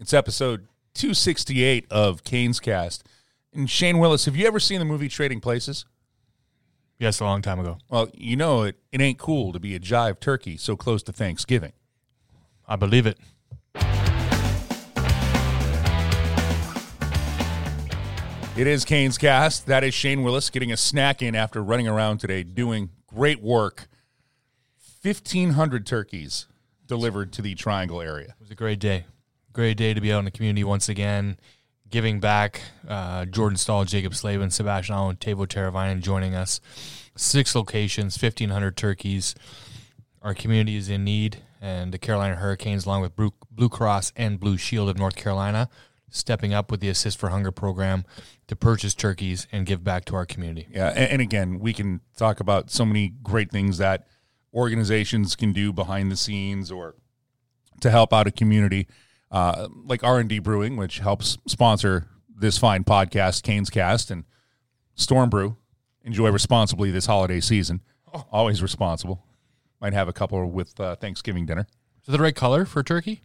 It's episode 268 of Canes Cast. And Shane Willis, have you ever seen the movie Trading Places? Yes, a long time ago. Well, you know it, it ain't cool to be a jive turkey so close to Thanksgiving. I believe it. It is Canes Cast. That is Shane Willis getting a snack in after running around today doing great work. 1,500 turkeys delivered to the Triangle area. It was a great day. Great day to be out in the community once again, giving back. Uh, Jordan Staal, Jaccob Slavin, Sebastian Allen, Teuvo Teravainen joining us. Six locations, 1,500 turkeys. Our community is in need, and the Carolina Hurricanes, along with Blue, Cross and Blue Shield of North Carolina, stepping up with the Assist for Hunger program to purchase turkeys and give back to our community. Yeah, and, and again, we can talk about so many great things that organizations can do behind the scenes or to help out a community, uh, like R and D Brewing, which helps sponsor this fine podcast, Canes Cast, and Storm Brew. Enjoy responsibly this holiday season. Always responsible. Might have a couple with uh, Thanksgiving dinner. Is it the right color for turkey?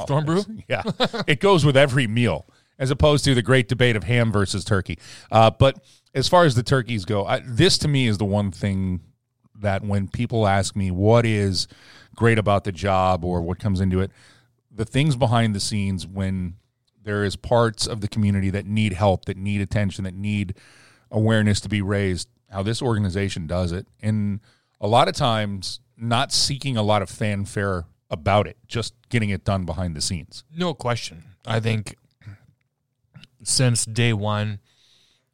Storm Brew? Yeah, it goes with every meal, as opposed to the great debate of ham versus turkey. Uh, but as far as the turkeys go, I, this to me is the one thing that when people ask me what is great about the job or what comes into it, the things behind the scenes when there is parts of the community that need help, that need attention, that need awareness to be raised, how this organization does it. And a lot of times, not seeking a lot of fanfare about it, just getting it done behind the scenes. No question. I think since day one,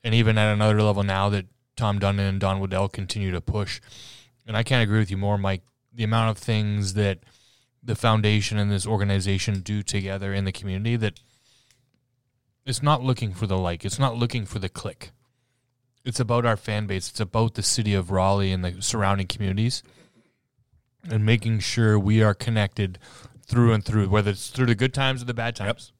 and even at another level now that Tom Dundon and Don Waddell continue to push, and I can't agree with you more, Mike. The amount of things that the foundation and this organization do together in the community that it's not looking for the like, it's not looking for the click. It's about our fan base. It's about the city of Raleigh and the surrounding communities and making sure we are connected through and through, whether it's through the good times or the bad times.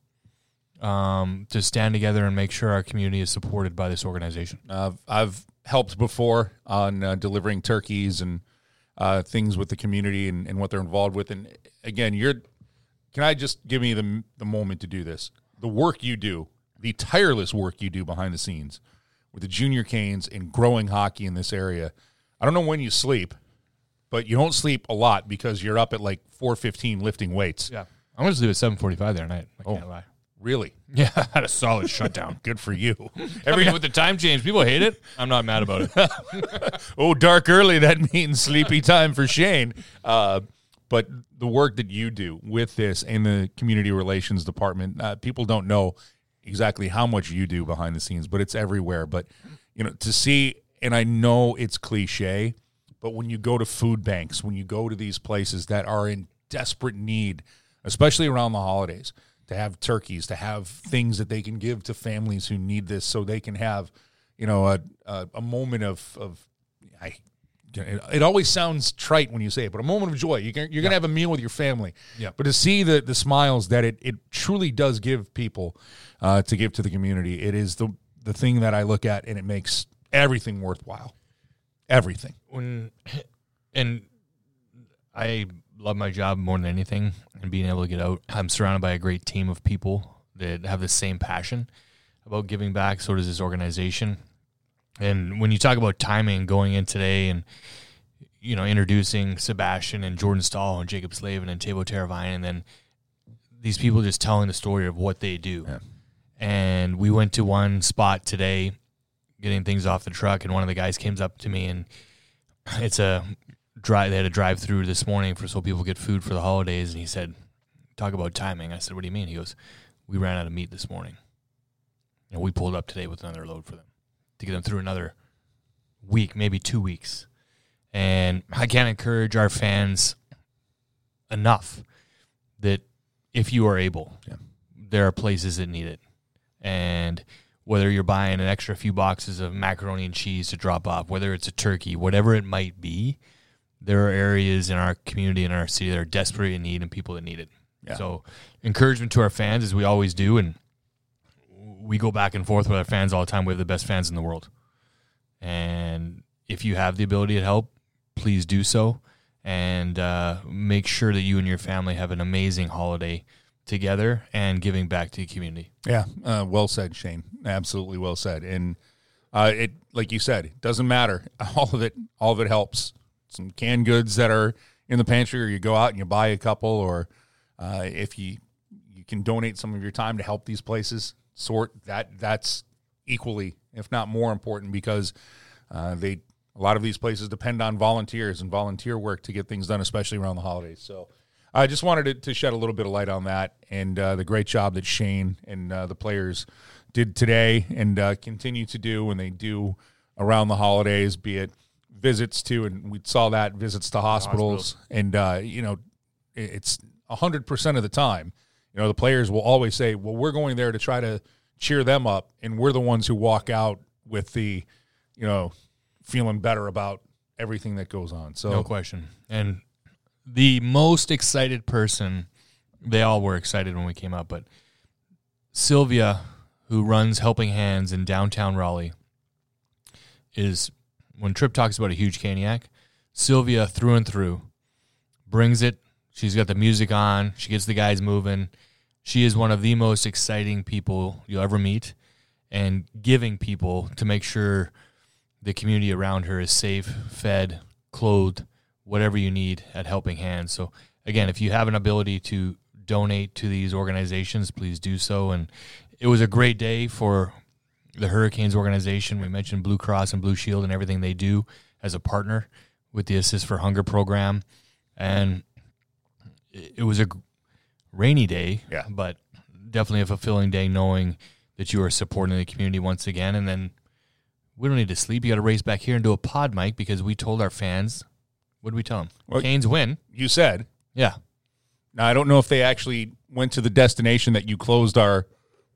Um, to stand together and make sure our community is supported by this organization. Uh, I've helped before on uh, delivering turkeys and uh, things with the community and, and what they're involved with. And again, you're. Can I just give me the the moment to do this? The work you do, the tireless work you do behind the scenes with the junior canes and growing hockey in this area. I don't know when you sleep, but you don't sleep a lot because you're up at like four fifteen lifting weights. Yeah, I'm gonna sleep at 7:45 there at night. I Oh. can't lie. Really Yeah, I had a solid shutdown. good for you. Every with the time change, people hate it. I'm not mad about it. oh, dark early, that means sleepy time for Shane. Uh, but the work that you do with this in the community relations department, uh, people don't know exactly how much you do behind the scenes, but it's everywhere. But, you know, to see, and I know it's cliche, but when you go to food banks, when you go to these places that are in desperate need, especially around the holidays, to have turkeys, to have things that they can give to families who need this so they can have, you know, a, a, a moment of, of I, it, it always sounds trite when you say it, but a moment of joy. You can, you're going to have a meal with your family. Yeah. But to see the, the smiles that it, it truly does give people uh, to give to the community, it is the, the thing that I look at and it makes everything worthwhile. Everything. when and I love my job more than anything and being able to get out. I'm surrounded by a great team of people that have the same passion about giving back. So does this organization. And when you talk about timing going in today and you know, introducing Sebastian and Jordan Staal and Jaccob Slavin and Teuvo Teravainen and then these people just telling the story of what they do. Yeah. And we went to one spot today getting things off the truck and one of the guys came up to me and it's a drive they had a drive through this morning for so people get food for the holidays and he said talk about timing. I said what do you mean? He goes we ran out of meat this morning. And we pulled up today with another load for them to get them through another week maybe two weeks. And i can't encourage our fans enough that if you are able Yeah. there are places that need it. And whether you're buying an extra few boxes of macaroni and cheese to drop off, whether it's a turkey, whatever it might be, there are areas in our community in our city that are desperately in need and people that need it. Yeah. So, encouragement to our fans as we always do, and we go back and forth with our fans all the time. We have the best fans in the world, and if you have the ability to help, please do so, and uh, make sure that you and your family have an amazing holiday together and giving back to the community. Yeah, uh, well said, Shane. Absolutely well said. And uh, it, like you said, it doesn't matter. All of it, all of it helps. Some canned goods that are in the pantry, or you go out and you buy a couple, or uh, if you you can donate some of your time to help these places sort that that's equally, if not more important, because uh, they a lot of these places depend on volunteers and volunteer work to get things done, especially around the holidays. So. I just wanted to, to, shed a little bit of light on that and uh, the great job that Shane and uh, the players did today and uh, continue to do when they do around the holidays, be it visits to, and we saw that visits to hospitals. And, uh, you know, it's 100% of the time, you know, the players will always say, well, we're going there to try to cheer them up. And we're the ones who walk out with the, you know, feeling better about everything that goes on. So, no question. And, the most excited person. They all were excited when we came up, but Sylvia, who runs Helping Hands in downtown Raleigh, is when Tripp talks about a huge caniac, Sylvia through and through brings it. She's got the music on. She gets the guys moving. She is one of the most exciting people you'll ever meet and giving people to make sure the community around her is safe, fed, clothed, whatever you need at Helping Hands. So again, if you have an ability to donate to these organizations, please do so. And it was a great day for the Hurricanes organization. We mentioned Blue Cross and Blue Shield and everything they do as a partner with the Assist for Hunger program. And it was a rainy day, yeah. but definitely a fulfilling day knowing that you are supporting the community once again. And then we don't need to sleep. You got to race back here and do a pod mic because we told our fans what did we tell them? Well, Canes win. You said. Yeah. Now I don't know if they actually went to the destination that you closed our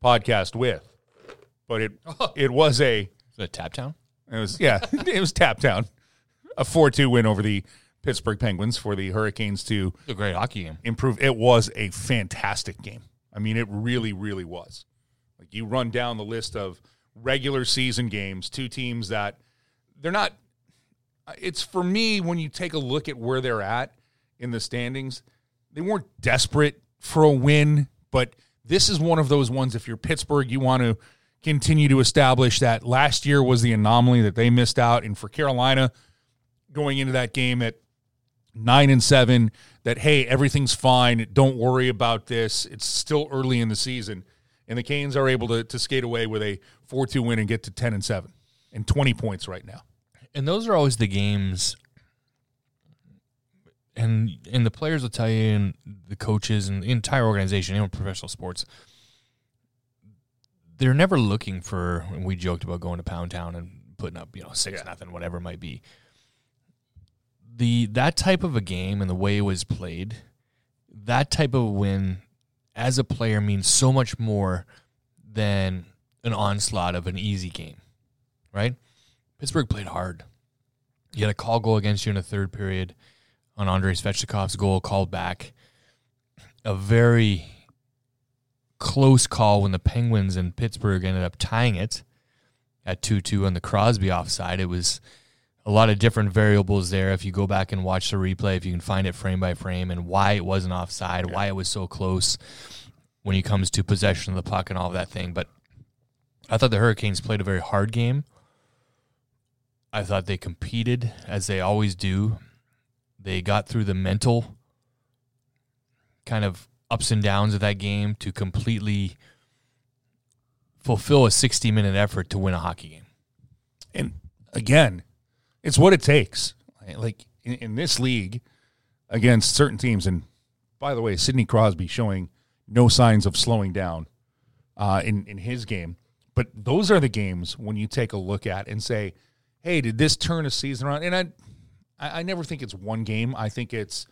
podcast with, but it oh. it was a Is it Tap Town? It was yeah, it was Tap Town. A four two win over the Pittsburgh Penguins for the Hurricanes to a great hockey game. Improve. It was a fantastic game. I mean, it really, really was. Like you run down the list of regular season games, two teams that they're not it's for me when you take a look at where they're at in the standings, they weren't desperate for a win, but this is one of those ones if you're Pittsburgh, you want to continue to establish that last year was the anomaly that they missed out and for Carolina going into that game at 9 and 7 that hey, everything's fine, don't worry about this. It's still early in the season. And the Canes are able to to skate away with a 4-2 win and get to 10 and 7 and 20 points right now. And those are always the games. And and the players will tell you and the coaches and the entire organization in professional sports they're never looking for and we joked about going to pound town and putting up you know six yeah. nothing whatever it might be the that type of a game and the way it was played that type of win as a player means so much more than an onslaught of an easy game right Pittsburgh played hard. You had a call goal against you in the third period on Andrei Svechnikov's goal called back. A very close call when the Penguins and Pittsburgh ended up tying it at 2 2 on the Crosby offside. It was a lot of different variables there. If you go back and watch the replay, if you can find it frame by frame and why it wasn't offside, yeah. why it was so close when it comes to possession of the puck and all of that thing. But I thought the Hurricanes played a very hard game. I thought they competed as they always do. They got through the mental kind of ups and downs of that game to completely fulfill a 60 minute effort to win a hockey game. And again, it's what it takes. Like in, in this league against certain teams, and by the way, Sidney Crosby showing no signs of slowing down uh, in in his game. But those are the games when you take a look at and say, hey, did this turn a season around? And I, I never think it's one game. I think it's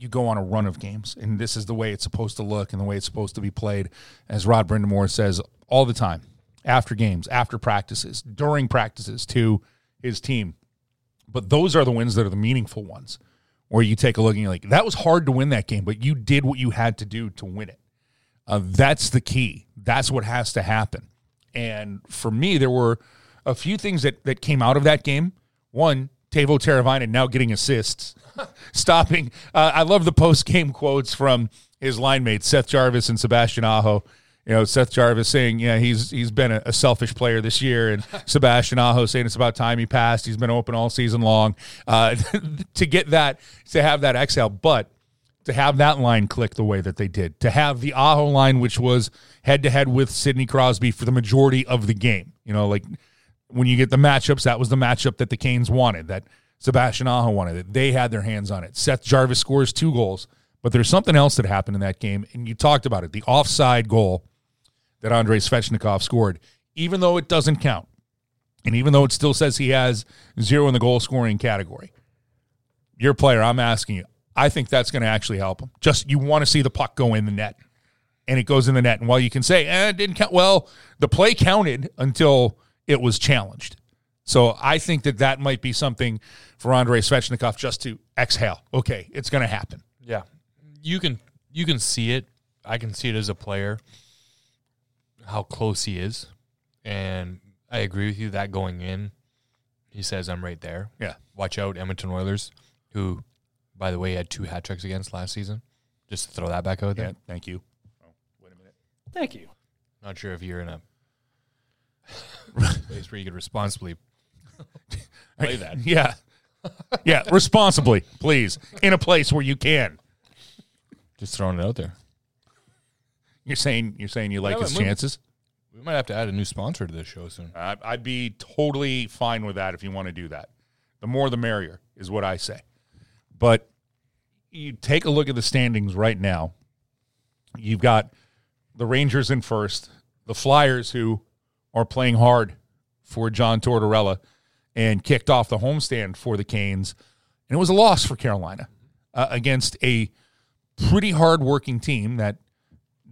you go on a run of games, and this is the way it's supposed to look and the way it's supposed to be played. As Rod Brind'Amour says all the time, after games, after practices, during practices to his team. But those are the wins that are the meaningful ones, where you take a look and you're like, that was hard to win that game, but you did what you had to do to win it. Uh, that's the key. That's what has to happen. And for me, there were a few things that, that came out of that game. One, Teuvo Teravainen now getting assists, stopping. Uh, I love the post game quotes from his line mates, Seth Jarvis and Sebastian Aho. You know, Seth Jarvis saying, yeah, he's he's been a, a selfish player this year, and Sebastian Aho saying it's about time he passed. He's been open all season long. Uh, to get that, to have that exhale, but to have that line click the way that they did, to have the Aho line, which was head to head with Sidney Crosby for the majority of the game. You know, like when you get the matchups, that was the matchup that the Canes wanted, that Sebastian Aho wanted, that they had their hands on it. Seth Jarvis scores two goals, but there's something else that happened in that game, and you talked about it the offside goal that Andrei Svechnikov scored, even though it doesn't count, and even though it still says he has zero in the goal scoring category. Your player, I'm asking you, I think that's going to actually help him. Just you want to see the puck go in the net, and it goes in the net. And while you can say, eh, it didn't count, well, the play counted until it was challenged. So I think that that might be something for Andrei Svechnikov just to exhale. Okay, it's going to happen. Yeah, you can you can see it. I can see it as a player how close he is, and I agree with you that going in, he says I'm right there. Yeah. Watch out, Edmonton Oilers, who, by the way, had two hat tricks against last season. Just to throw that back out there. Yeah, thank you. Oh, wait a minute. Thank you. Not sure if you're in a place where you could responsibly play that. Yeah. Yeah, responsibly, please. In a place where you can. Just throwing it out there. You're saying you're saying you like Yeah, his chances? We might have to add a new sponsor to this show soon. I- I'd be totally fine with that if you want to do that. The more the merrier is what I say. But you take a look at the standings right now. You've got the Rangers in first, the Flyers who are playing hard for John Tortorella and kicked off the homestand for the Canes. And it was a loss for Carolina uh, against a pretty hard-working team that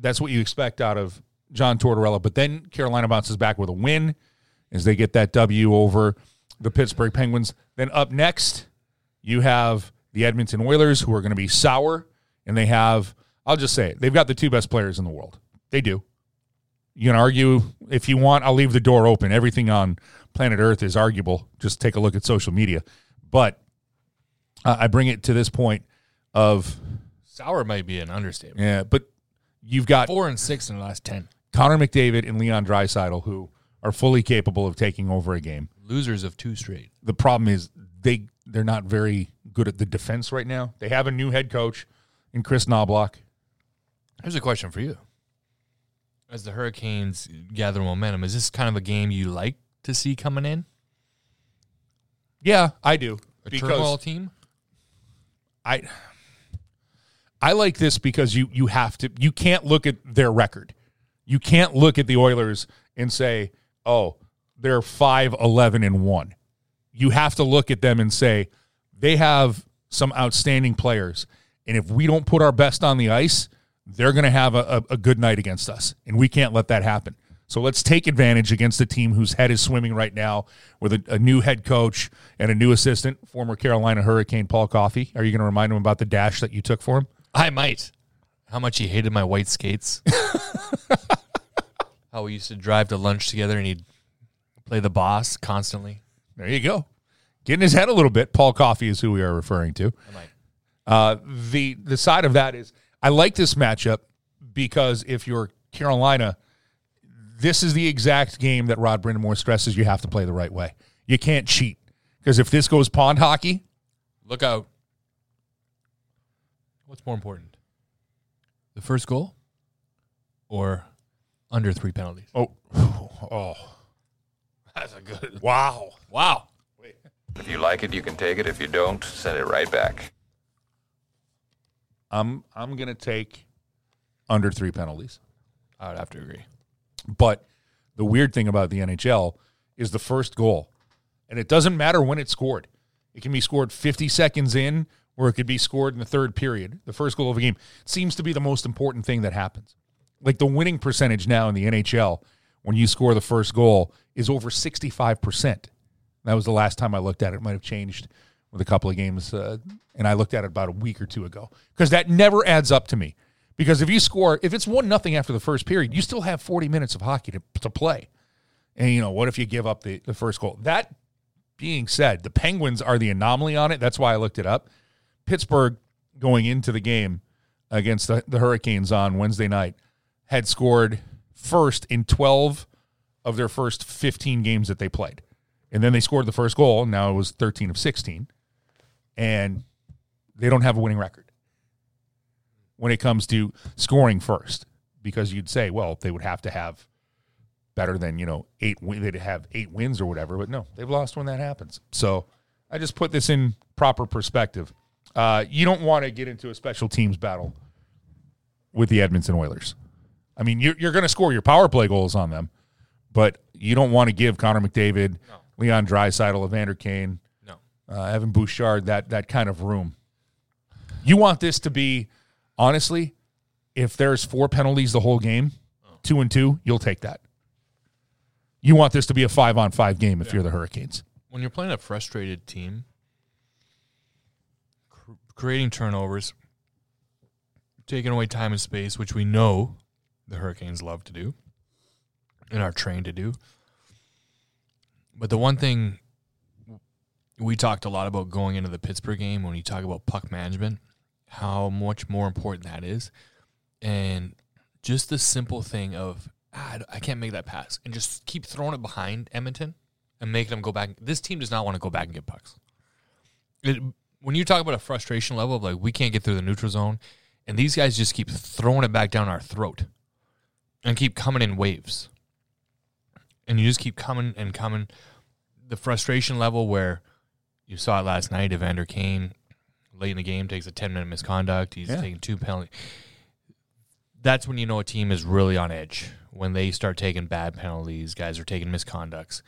that's what you expect out of John Tortorella. But then Carolina bounces back with a win as they get that W over the Pittsburgh Penguins. Then up next, you have the Edmonton Oilers, who are going to be sour, and they have, I'll just say it, they've got the two best players in the world. They do. You can argue if you want, I'll leave the door open. Everything on planet Earth is arguable. Just take a look at social media. But uh, I bring it to this point of, Sour might be an understatement. yeah, but you've got Four and six in the last ten. Connor McDavid and Leon Draisaitl, who are fully capable of taking over a game. Losers of two straight. The problem is they they're not very good at the defense right now. They have a new head coach in Kris Knoblauch. Here's a question for you. As the Hurricanes gather momentum, is this kind of a game you like to see coming in? Yeah, I do A because team? I I like this because you you have to you can't look at their record. You can't look at the Oilers and say, "Oh, they're 5 11 and 1." You have to look at them and say, "They have some outstanding players, and if we don't put our best on the ice, they're going to have a, a, a good night against us, and we can't let that happen." So let's take advantage against a team whose head is swimming right now with a, a new head coach and a new assistant, former Carolina Hurricane Paul Coffey. Are you going to remind him about the dash that you took for him? I might. How much he hated my white skates. How we used to drive to lunch together and he'd play the boss constantly. There you go. Get in his head a little bit. Paul Coffey is who we are referring to. I might. Uh, the the side of that is I like this matchup because if you're Carolina, this is the exact game that Rod Brind'Amour stresses you have to play the right way. You can't cheat because if this goes pond hockey, Look out. What's more important? The first goal or under three penalties? oh, oh, That's a good. wow, Wow. If you like it, you can take it. If you don't, send it right back. I'm I'm gonna take under three penalties. I would have to agree. But the weird thing about the NHL is the first goal. And it doesn't matter when it's scored. It can be scored 50 seconds in, or it could be scored in the third period. The first goal of a game seems to be the most important thing that happens. Like the winning percentage now in the NHL, when you score the first goal, is over 65%. That was the last time I looked at it. It might have changed with a couple of games. Uh, and I looked at it about a week or two ago because that never adds up to me. Because if you score, if it's one nothing after the first period, you still have 40 minutes of hockey to, to play. And, you know, what if you give up the, the first goal? That being said, the Penguins are the anomaly on it. That's why I looked it up. Pittsburgh going into the game against the, the Hurricanes on Wednesday night had scored first in 12 of their first 15 games that they played. And then they scored the first goal. Now it was 13 of 16. And they don't have a winning record when it comes to scoring first because you'd say, well, they would have to have better than, you know, eight, win- they'd have eight wins or whatever. But no, they've lost when that happens. So I just put this in proper perspective. Uh, you don't want to get into a special teams battle with the Edmonton Oilers. I mean, you're, you're going to score your power play goals on them, but you don't want to give Connor McDavid, Leon Draisaitl, Evander Kane, No. Uh, Evan Bouchard that that kind of room. You want this to be honestly, if there's four penalties the whole game, two and two, you'll take that. You want this to be a five on five game if you're the Hurricanes. when you're playing a frustrated team, cr- creating turnovers, taking away time and space, which we know the Hurricanes love to do and are trained to do. But the one thing we talked a lot about going into the Pittsburgh game when you talk about puck management, how much more important that is. And just the simple thing of, ah, I can't make that pass, and just keep throwing it behind Edmonton and making them go back. This team does not want to go back and get pucks. It, when you talk about a frustration level of like we can't get through the neutral zone, and these guys just keep throwing it back down our throat, and keep coming in waves, and you just keep coming and coming. The frustration level where you saw it last night, Evander Kane late in the game takes a ten minute misconduct. He's Yeah. taking two penalties. That's when you know a team is really on edge when they start taking bad penalties. Guys are taking misconducts.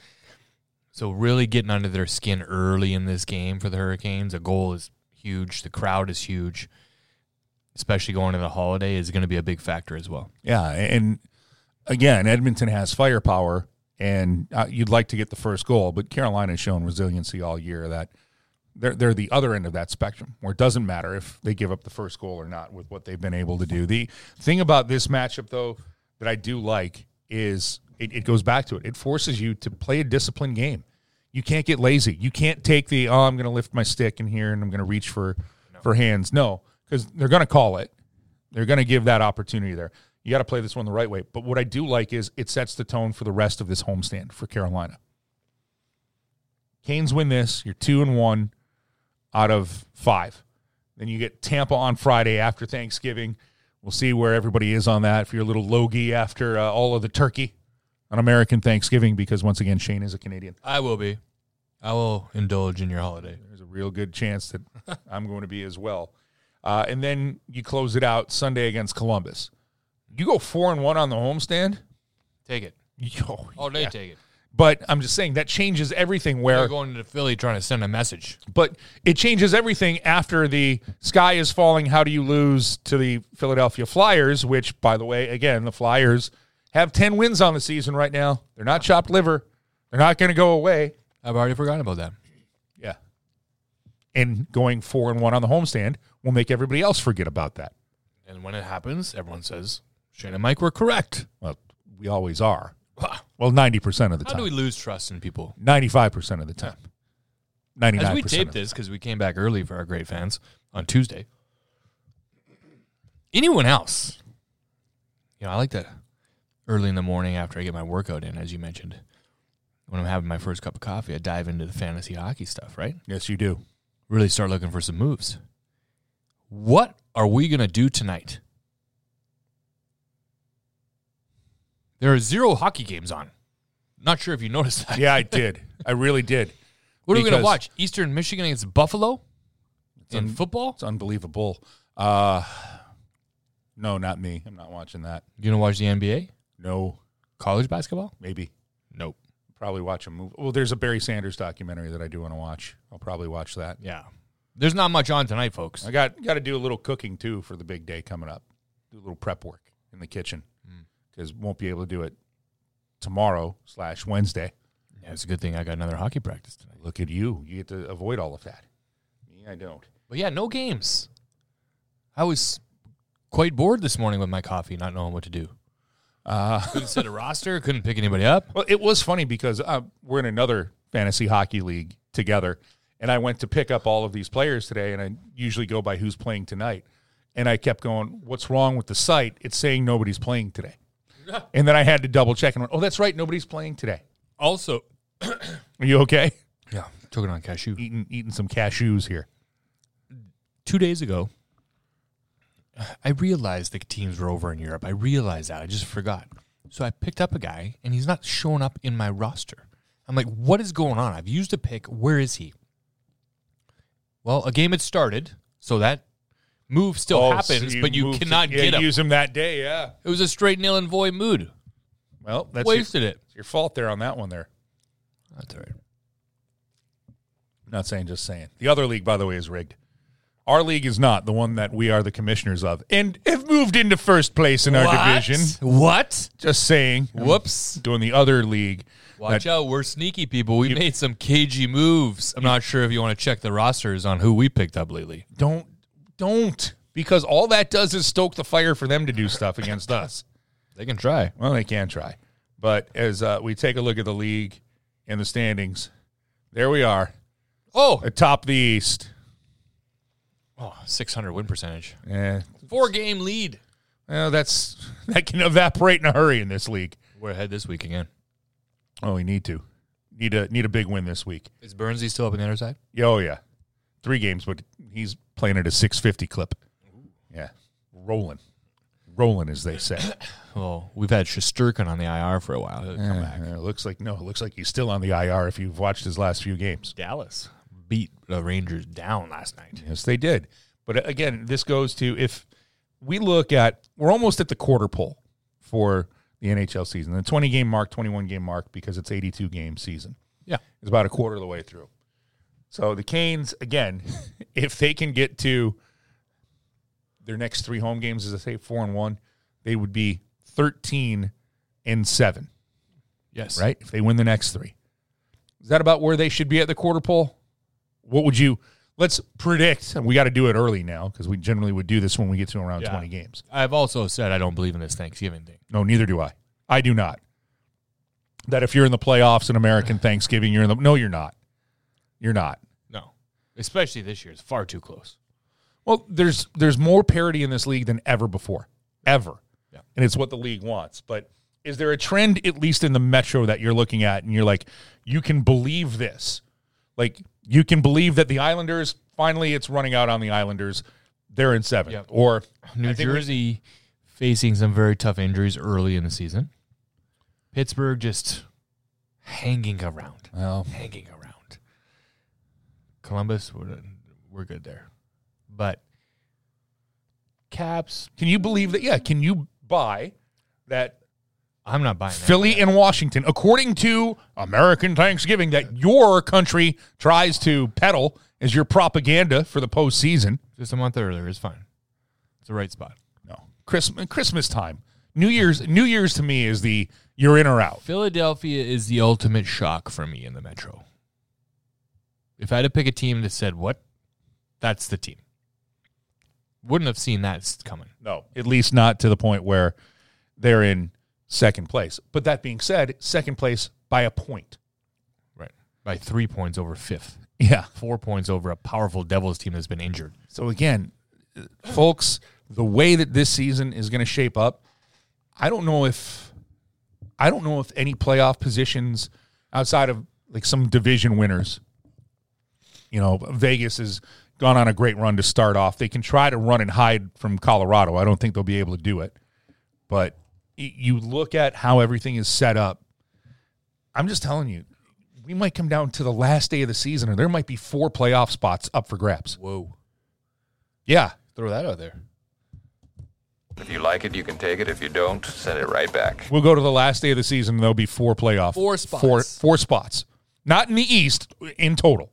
So really getting under their skin early in this game for the Hurricanes. A goal is huge. The crowd is huge, especially going to the holiday is going to be a big factor as well. Yeah, and again, Edmonton has firepower, and uh, you'd like to get the first goal, but Carolina has shown resiliency all year that they're they're the other end of that spectrum, where it doesn't matter if they give up the first goal or not with what they've been able to do. The thing about this matchup, though, that I do like is it, it goes back to it. It forces you to play a disciplined game. You can't get lazy. You can't take the oh, I'm going to lift my stick in here and I'm going to reach for for hands. No, because they're going to call it. They're going to give that opportunity there. You got to play this one the right way. But what I do like is it sets the tone for the rest of this homestand for Carolina. Canes win this. You're two and one out of five. Then you get Tampa on Friday after Thanksgiving. We'll see where everybody is on that. If you're a little logy after uh, all of the turkey on American Thanksgiving, because once again, Shane is a Canadian. I will be. I will indulge in your holiday. There's a real good chance that I'm going to be as well. Uh, and then you close it out Sunday against Columbus. You go four and one on the homestand. Take it. Yo, Oh, they yeah. take it. But I'm just saying that changes everything. Where They're going to Philly trying to send a message. but it changes everything after the sky is falling. How do you lose to the Philadelphia Flyers? Which, by the way, again, the Flyers have 10 wins on the season right now. They're not chopped liver. They're not going to go away. I've already forgotten about that. Yeah. And going four and one on the homestand will make everybody else forget about that. And when it happens, everyone says, Shane and Mike were correct. Well, we always are. Well, 90% of the time. How do we lose trust in people? 95% of the time. 99%. As we of taped the this, because we came back early for our great fans on Tuesday. Anyone else? You know, I like to early in the morning after I get my workout in, as you mentioned. When I'm having my first cup of coffee, I dive into the fantasy hockey stuff, right? Yes, you do. Really start looking for some moves. What are we going to do tonight? There are zero hockey games on. Not sure if you noticed that. Yeah, I did. I really did. What are we going to Because- watch? Eastern Michigan against Buffalo in un- football? It's unbelievable. Uh, no, not me. I'm not watching that. You going to watch the NBA? No, College basketball? maybe. Nope. Probably watch a movie. Well, there's a Barry Sanders documentary that I do want to watch. I'll probably watch that. Yeah. There's not much on tonight, folks. I got got to do a little cooking too for the big day coming up. Do a little prep work in the kitchen. Because won't be able to do it tomorrow slash Wednesday. Yeah, it's a good thing I got another hockey practice tonight. Look at you. You get to avoid all of that. Me, I don't. But yeah, no games. I was quite bored this morning with my coffee, not knowing what to do. Uh, Couldn't set a roster, couldn't pick anybody up. well, it was funny because uh, we're in another fantasy hockey league together, and I went to pick up all of these players today, and I usually go by who's playing tonight. and I kept going, "What's wrong with the site? It's saying nobody's playing today." and then I had to double check and went, "Oh, that's right, nobody's playing today." Also, Are you okay? yeah, choking on cashew. Eating eating some cashews here. Two days ago, I realized the teams were over in Europe. I realized that. I just forgot. So I picked up a guy, and he's not showing up in my roster. I'm like, what is going on? I've used a pick. Where is he? Well, a game had started, so that move still Oh, happens, so but you cannot to- yeah, get him. Use him that day, yeah. It was a straight nil and void mood. Well, that's your, Wasted it. it's your fault there on that one. There, That's all right. not saying, just saying. The other league, by the way, is rigged. Our league is not the one that we are the commissioners of, and have moved into first place in our division. What? Just saying. I'm Whoops. doing the other league. Watch that- out, we're sneaky people. We made some cagey moves. I'm not sure if you want to check the rosters on who we picked up lately. Don't, don't, because all that does is stoke the fire for them to do stuff against us. They can try. Well, they can try. But as uh, we take a look at the league and the standings, there we are Oh, atop the East. oh 600 win percentage. Yeah. Four game lead. well, that's that can evaporate in a hurry in this league. We're ahead this week again. Oh, we need to need a need a big win this week. Is Burnsy still up on the other side? Yeah, Oh yeah, three games, but he's playing at a six fifty clip. Yeah, rolling, rolling as they say. Well, we've had Shesterkin on the IR for a while. He'll come back. Uh, it looks like no, it looks like he's still on the IR. If you've watched his last few games, Dallas beat the Rangers down last night. yes, they did. But uh, again, this goes to if we look at we're almost at the quarter pole for the NHL season, the twenty game mark, twenty one game mark, because it's eighty two game season. Yeah. it's about a quarter of the way through. So the Canes, again, if they can get to their next three home games, as I say, four and one, they would be thirteen and seven, Yes. right? If they win the next three, is that about where they should be at the quarter pole? What would you? Let's predict. and We got to do it early now because we generally would do this when we get to around Yeah. twenty games. I've also said I don't believe in this Thanksgiving thing. No, neither do I. I do not. That if you're in the playoffs in American Thanksgiving, you're in the no, you're not. You're not. No. Especially this year. It's far too close. Well, there's there's more parity in this league than ever before, ever, Yeah. and it's what the league wants. But is there a trend, at least in the metro, that you're looking at, and you're like, you can believe this, like you can believe that the Islanders finally it's running out on the Islanders, they're in seven, Yep. or New Jersey facing some very tough injuries early in the season. Pittsburgh just hanging around, well, hanging around. Columbus, we're, we're good there. But Caps, can you believe that? Yeah, can you buy that I'm not buying that. Philly and Washington, according to American Thanksgiving, that your country tries to peddle as your propaganda for the postseason. Just a month earlier is fine. It's the right spot. No, Christmas, Christmas time, New Year's. New Year's to me is the you're in or out. Philadelphia is the ultimate shock for me in the Metro. If I had to pick a team that said, what? That's the team. Wouldn't have seen that coming. No, at least not to the point where they're in second place. But that being said, second place by a point. Right. By three points over fifth. Yeah. Four points over a powerful Devils team that's been injured. So again, uh, folks, the way that this season is going to shape up, I don't know if I don't know if any playoff positions outside of like some division winners. You know, Vegas has gone on a great run to start off. They can try to run and hide from Colorado. I don't think they'll be able to do it. But you look at how everything is set up. I'm just telling you, we might come down to the last day of the season, or there might be four playoff spots up for grabs. Whoa. Yeah, Throw that out there. If you like it, you can take it. If you don't, send it right back. We'll go to the last day of the season. And there'll be four playoff, Four spots. four four spots, not in the East in total.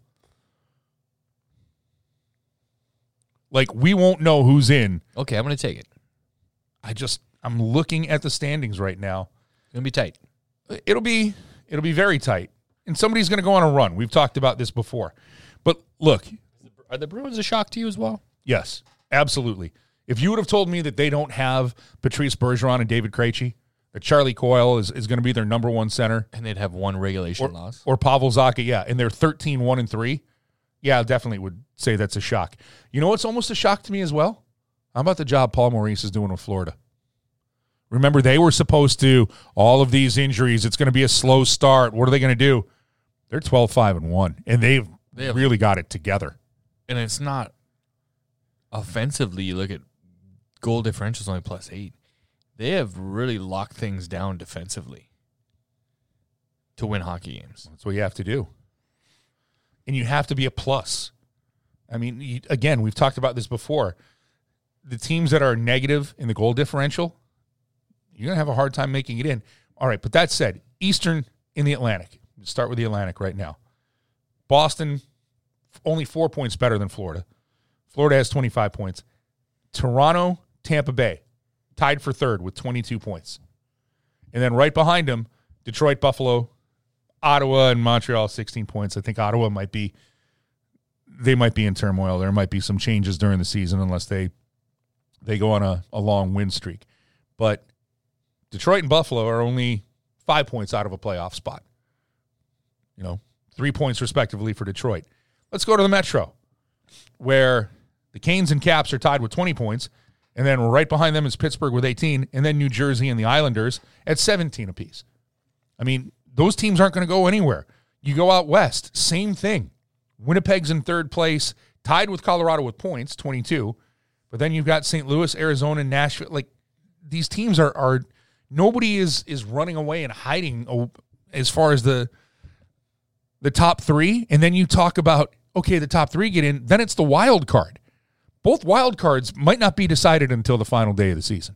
Like we won't know who's in. Okay, I'm going to take it. I just I'm looking at the standings right now. It's going to be tight. It'll be it'll be very tight, and somebody's going to go on a run. We've talked about this before, but look, Are the Bruins a shock to you as well? yes, absolutely. If you would have told me that they don't have Patrice Bergeron and David Krejci, that Charlie Coyle is, is going to be their number one center, And they'd have one regulation or, loss. or Pavel Zacha, yeah, and they're 13 1 and 3. Yeah, I definitely would say that's a shock. You know what's almost a shock to me as well? How about the job Paul Maurice is doing with Florida? Remember, they were supposed to, all of these injuries, it's going to be a slow start. What are they going to do? They're 12 5 and 1, and they've They have- really got it together. And it's not offensively. You look at goal differentials only plus eight. They have really locked things down defensively to win hockey games. That's what you have to do. And you have to be a plus. I mean, you, again, we've talked about this before. The teams that are negative in the goal differential, you're going to have a hard time making it in. All right, but that said, Eastern in the Atlantic. Let's start with the Atlantic right now. Boston, only four points better than Florida. Florida has 25 points. Toronto, Tampa Bay, tied for third with 22 points. And then right behind them, Detroit, Buffalo, Ottawa, and Montreal, 16 points. I think Ottawa might be they might be in turmoil. There might be some changes during the season unless they they go on a, a long win streak. But Detroit and Buffalo are only five points out of a playoff spot. You know, three points respectively for Detroit. Let's go to the Metro, where the Canes and Caps are tied with 20 points. And then right behind them is Pittsburgh with 18, and then New Jersey and the Islanders at 17 apiece. I mean, those teams aren't going to go anywhere. You go out west, same thing. Winnipeg's in third place, tied with Colorado with points, 22. But then you've got St. Louis, Arizona, Nashville. Like these teams are are nobody is is running away and hiding as far as the the top 3 and then you talk about okay, the top 3 get in, then it's the wild card. Both wild cards might not be decided until the final day of the season.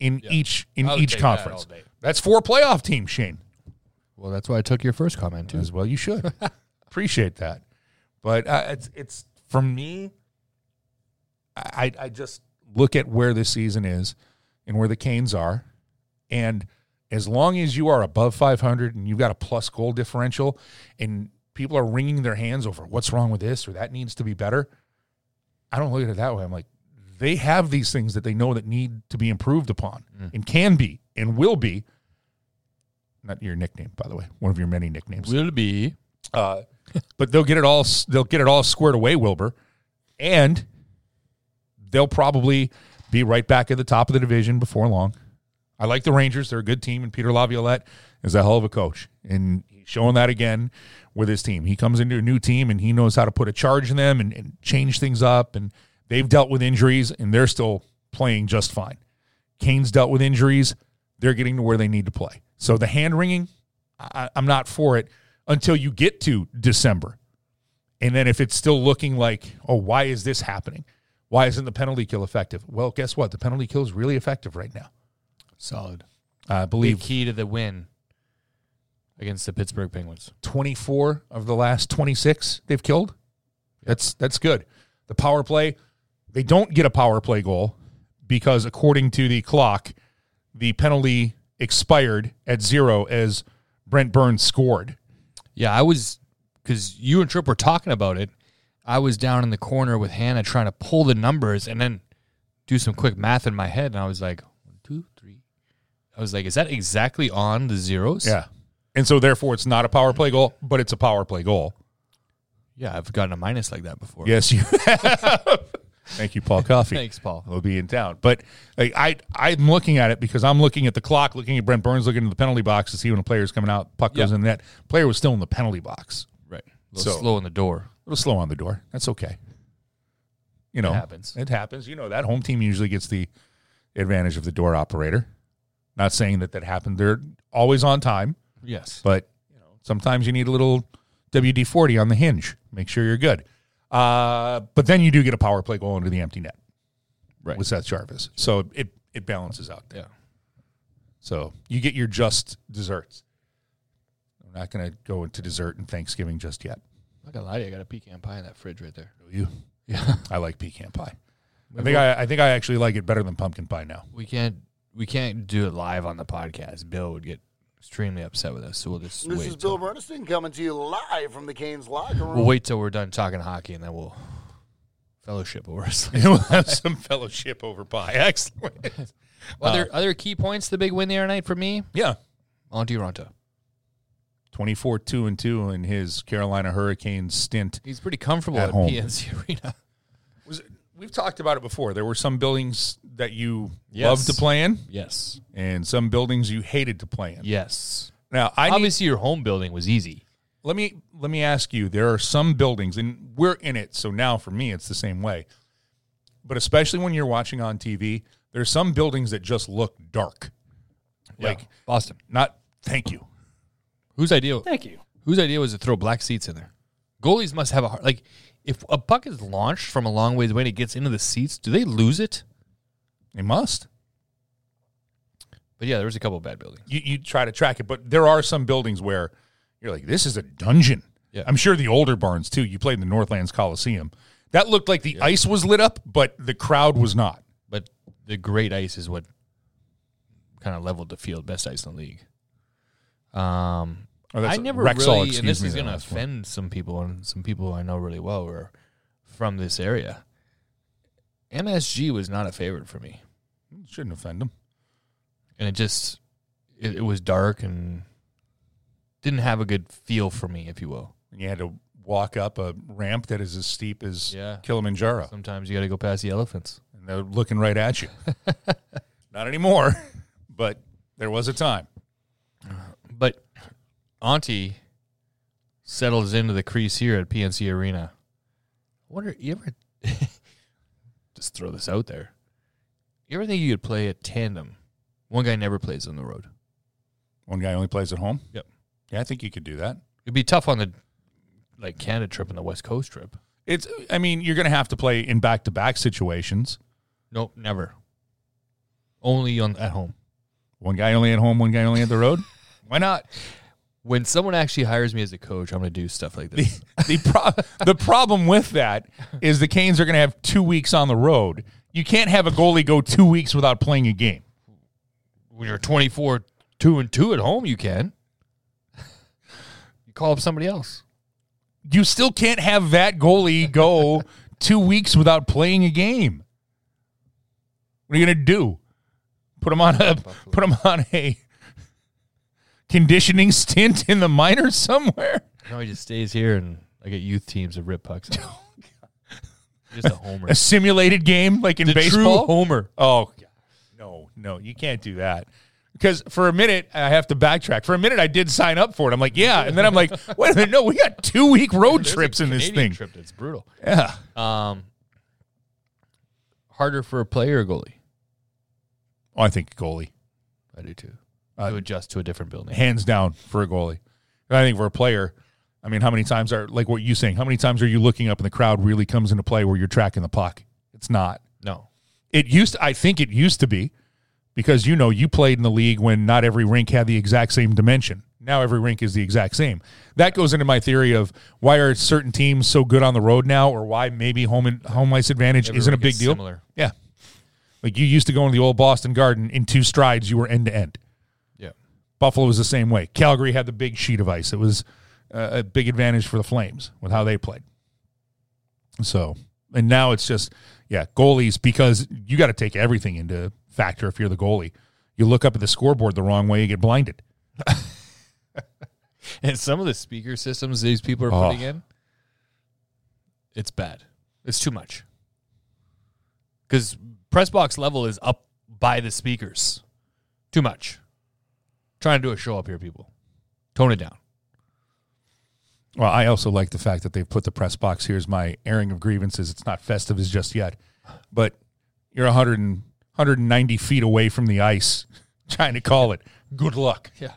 In each in I would each take that conference. That's four playoff teams, Shane. Well, that's why I took your first comment too. As well, you should appreciate that. But uh, it's it's for me. I I just look at where this season is and where the Canes are, and as long as you are above 500 and you've got a plus goal differential, and people are wringing their hands over what's wrong with this or that needs to be better, I don't look at it that way. I'm like, they have these things that they know that need to be improved upon and can be and will be. Not your nickname, by the way, one of your many nicknames. Will be. Uh, but they'll get it all. They'll get it all squared away, Wilbur, and they'll probably be right back at the top of the division before long. I like the Rangers; they're a good team, and Peter Laviolette is a hell of a coach, and he's showing that again with his team. He comes into a new team, and he knows how to put a charge in them and, and change things up. And they've dealt with injuries, and they're still playing just fine. Kane's dealt with injuries; they're getting to where they need to play. So the hand wringing, I, I'm not for it until you get to December. And then if it's still looking like, oh, why is this happening? Why isn't the penalty kill effective? Well, guess what? The penalty kill is really effective right now. Solid. I Big believe key to the win against the Pittsburgh Penguins. 24 of the last 26 they've killed. That's that's good. The power play, they don't get a power play goal because according to the clock, the penalty expired at zero as Brent Burns scored. Yeah, I was because you and Tripp were talking about it. I was down in the corner with Hannah trying to pull the numbers and then do some quick math in my head, and I was like, one, two, three. I was like, is that exactly on the zeros? Yeah. And so therefore it's not a power play goal, but it's a power play goal. Yeah, I've gotten a minus like that before. Yes, you have. Thank you, Paul Coffey. Thanks, Paul. He'll be in town. But like, I, I'm looking at it because I'm looking at the clock, looking at Brent Burns, looking at the penalty box to see when a player's coming out. Puck goes Yeah. in the net. Player was still in the penalty box. Right. A little So- slow in the door. A little slow on the door. That's okay. You know, it happens. It happens. You know that home team usually gets the advantage of the door operator. Not saying that that happened. They're always on time, Yes. but you know sometimes you need a little WD forty on the hinge. Make sure you're good. Uh, but then you do get a power play goal into the empty net Right. with Seth Jarvis, so it it balances out there. Yeah. So you get your just desserts. I'm not going to go into dessert and Thanksgiving just yet. I'm not gonna lie to you, I got a pecan pie in that fridge right there. Do you? Yeah. I like pecan pie. I think I, I think I actually like it better than pumpkin pie now. We can't we can't do it live on the podcast. Bill would get extremely upset with us, so we'll just This wait. is till- Bill Bernstein coming to you live from the Canes locker room. we'll wait till we're done talking hockey, and then we'll fellowship over. we'll have some fellowship over pie. Excellent. other uh, other key points. The big win the other night for me. Yeah. Antti Raanta. 24 2 and 2 in his Carolina Hurricanes stint. He's pretty comfortable At at, home. PNC Arena. Was it, we've talked about it before. There were some buildings that you Yes. loved to play in, Yes. and some buildings you hated to play in. Yes. Now, I need, Obviously, your home building was easy. let me let me ask you. There are some buildings, and we're in it, so now for me, it's the same way. But especially when you're watching on TV, there's some buildings that just look dark. Like Boston. not. Thank you. Whose idea? Thank you. Whose idea was to throw black seats in there? Goalies must have a hard, like. If a puck is launched from a long ways away and it gets into the seats, do they lose it? They must. But yeah, there was a couple of bad buildings. you, you try to track it, but there are some buildings where you're like, this is a dungeon. Yeah. I'm sure the older barns too. You played in the Northlands Coliseum. That looked like the ice was lit up, but the crowd was not. But the great ice is what kind of leveled the field, best ice in the league. Um, Oh, I never Rexall, really, and this is going to last one. offend some people, and some people I know really well were from this area. MSG was not a favorite for me, Shouldn't offend them. and it just it, it was dark and didn't have a good feel for me, if you will. And you had to walk up a ramp that is as steep as Yeah. Kilimanjaro, Sometimes you got to go past the elephants. and they're looking right at you. not anymore, but there was a time. But Antti settles into the crease here at PNC Arena. I wonder, you ever just throw this out there? You ever think you could play a tandem? One guy never plays on the road. One guy only plays at home. Yep. Yeah, I think you could do that. It'd be tough on the like Canada trip and the West Coast trip. It's. I mean, you're going to have to play in back to back situations. Nope, never. Only on at home. One guy only at home, one guy only at the road. Why not? When someone actually hires me as a coach, I'm going to do stuff like the this. the, pro- the problem with that is the Canes are going to have two weeks on the road. You can't have a goalie go two weeks without playing a game. when you're 24, two and two at home, you can. You call up somebody else. You still can't have that goalie go two weeks without playing a game. What are you going to do? Put him on a put him on a conditioning stint in the minors somewhere? No, he just stays here, and I get youth teams of rip pucks. just a homer. A simulated game like in The true baseball? homer. Oh, God. no, no, you can't do that. Because for a minute, I have to backtrack. For a minute, I did sign up for it. I'm like, yeah. And then I'm like, wait a minute, no, we got two week road There's a trips in this Canadian thing. Trip that's brutal. Yeah. Um, harder for a player or goalie. Oh, I think goalie. I do too. Uh, to adjust to a different building. Hands down for a goalie. And I think for a player, I mean, how many times are, like what you saying, how many times are you looking up and the crowd really comes into play where you're tracking the puck? It's not. No, It used, I think it used to be because you know you played in the league when not every rink had the exact same dimension. Now every rink is the exact same. That goes into my theory of why are certain teams so good on the road now, or why maybe home and home ice advantage Every isn't a big is deal. Similar. Yeah, like you used to go into the old Boston Garden in two strides, you were end to end. Buffalo was the same way. Calgary had the big sheet of ice. It was uh, a big advantage for the Flames with how they played. So, and now it's just, yeah, goalies, because you got to take everything into factor if you're the goalie. You look up at the scoreboard the wrong way, you get blinded. And some of the speaker systems these people are Oh. putting in, it's bad. It's too much. Because press box level is up by the speakers. Too much. Trying to do a show up here, people. Tone it down. Well, I also like the fact that they've put the press box. Here's my airing of grievances. It's not festive as just yet, but you're 100 and, 190 feet away from the ice trying to call it. Good luck. Yeah.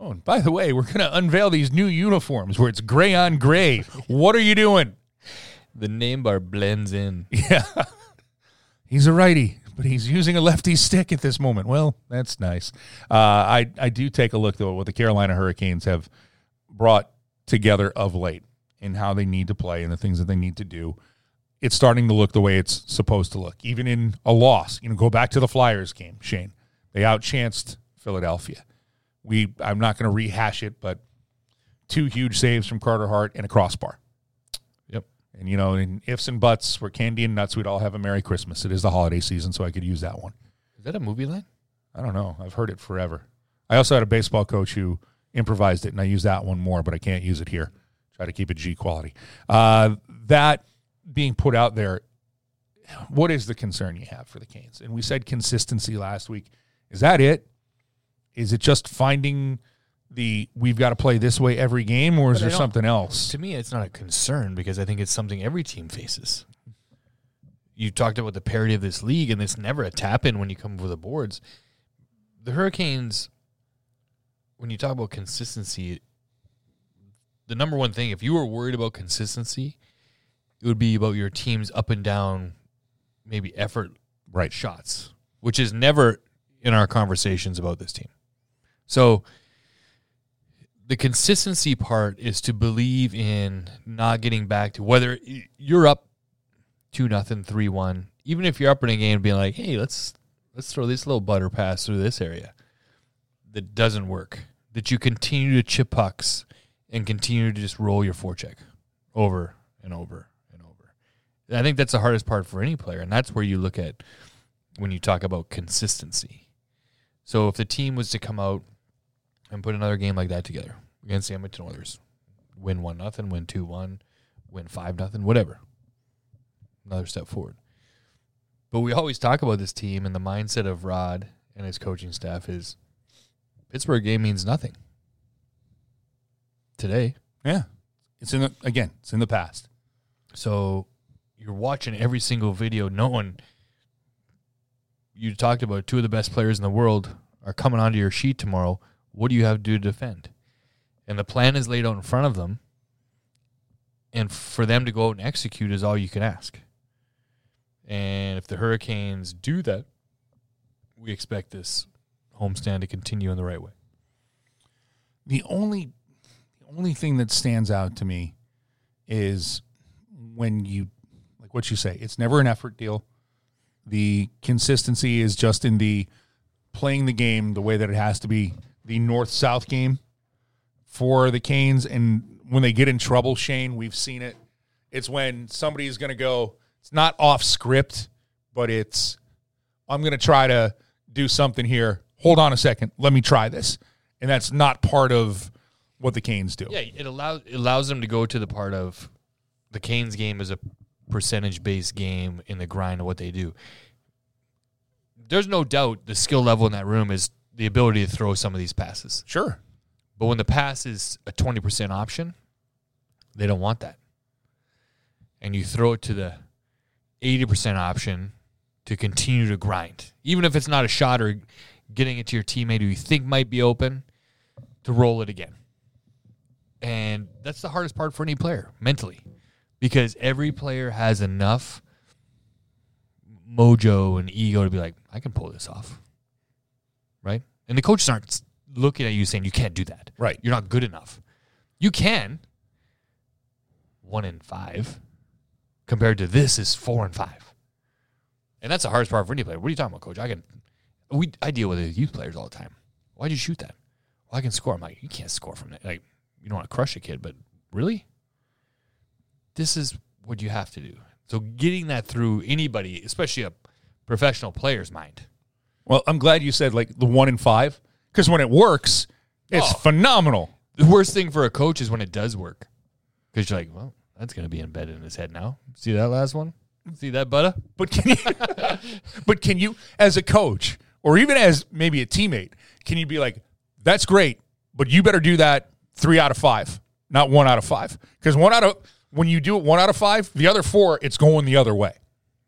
Oh, and by the way, we're going to unveil these new uniforms where it's gray on gray. What are you doing? The name bar blends in. Yeah. He's a righty, but he's using a lefty stick at this moment. Well, that's nice. Uh, I, I do take a look, though, at what the Carolina Hurricanes have brought together of late and how they need to play and the things that they need to do. It's starting to look the way it's supposed to look, even in a loss. You know, go back to the Flyers game, Shane. They outchanced Philadelphia. We I'm not going to rehash it, but two huge saves from Carter Hart and a crossbar. And you know, in ifs and buts, we're candy and nuts. We'd all have a Merry Christmas. It is the holiday season, so I could use that one. Is that a movie line? I don't know. I've heard it forever. I also had a baseball coach who improvised it, and I use that one more, but I can't use it here. Try to keep it G quality. Uh, that being put out there, what is the concern you have for the Canes? And we said consistency last week. Is that it? Is it just finding the we've got to play this way every game, or is But there something else? To me, it's not a concern because I think it's something every team faces. You talked about the parity of this league, and it's never a tap in when you come over the boards. The Hurricanes, when you talk about consistency, the number one thing, if you were worried about consistency, it would be about your team's up and down, maybe effort Right. shots, which is never in our conversations about this team. So the consistency part is to believe in not getting back to whether you're up two nothing, three one, even if you're up in a game, being like, hey, let's let's throw this little butter pass through this area. That doesn't work. That you continue to chip pucks and continue to just roll your forecheck over and over and over. I think that's the hardest part for any player, and that's where you look at when you talk about consistency. So if the team was to come out and put another game like that together against the Edmonton Oilers, win one nothing, win two one, win five nothing, whatever. Another step forward. But we always talk about this team and the mindset of Rod and his coaching staff is Pittsburgh game means nothing. Today. Yeah, it's in the again. It's in the past. So you're watching every single video knowing you talked about two of the best players in the world are coming onto your sheet tomorrow. What do you have to do to defend? And the plan is laid out in front of them. And for them to go out and execute is all you can ask. And if the Hurricanes do that, we expect this homestand to continue in the right way. The only the only thing that stands out to me is when you like what you say. It's never an effort deal. The consistency is just in the playing the game the way that it has to be. The north south game for the Canes, and when they get in trouble, Shane, we've seen it. It's when somebody is going to go. It's not off script, but it's I'm going to try to do something here. Hold on a second. Let me try this. And that's not part of what the Canes do. Yeah, it allows it allows them to go to the part of the Canes game is a percentage based game in the grind of what they do. There's no doubt the skill level in that room is the ability to throw some of these passes. Sure. But when the pass is a 20% option, they don't want that. And you throw it to the 80% option to continue to grind. Even if it's not a shot or getting it to your teammate who you think might be open, to roll it again. And that's the hardest part for any player mentally because every player has enough mojo and ego to be like, I can pull this off. Right? And the coaches aren't looking at you saying you can't do that. Right. You're not good enough. You can. One in five compared to this is four and five. And that's the hardest part for any player. What are you talking about, coach? I can we I deal with the youth players all the time. Why'd you shoot that? Well, I can score. I'm like, you can't score from that. Like, you don't want to crush a kid, but really? This is what you have to do. So getting that through anybody, especially a professional player's mind. Well, I'm glad you said like the one in five because when it works, it's Oh. phenomenal. The worst thing for a coach is when it does work. Because you're like, well, that's going to be embedded in his head now. See that last one? See that, Butta? But can you, but can you, as a coach or even as maybe a teammate, can you be like, that's great, but you better do that three out of five, not one out of five, because one out of when you do it one out of five, the other four, it's going the other way.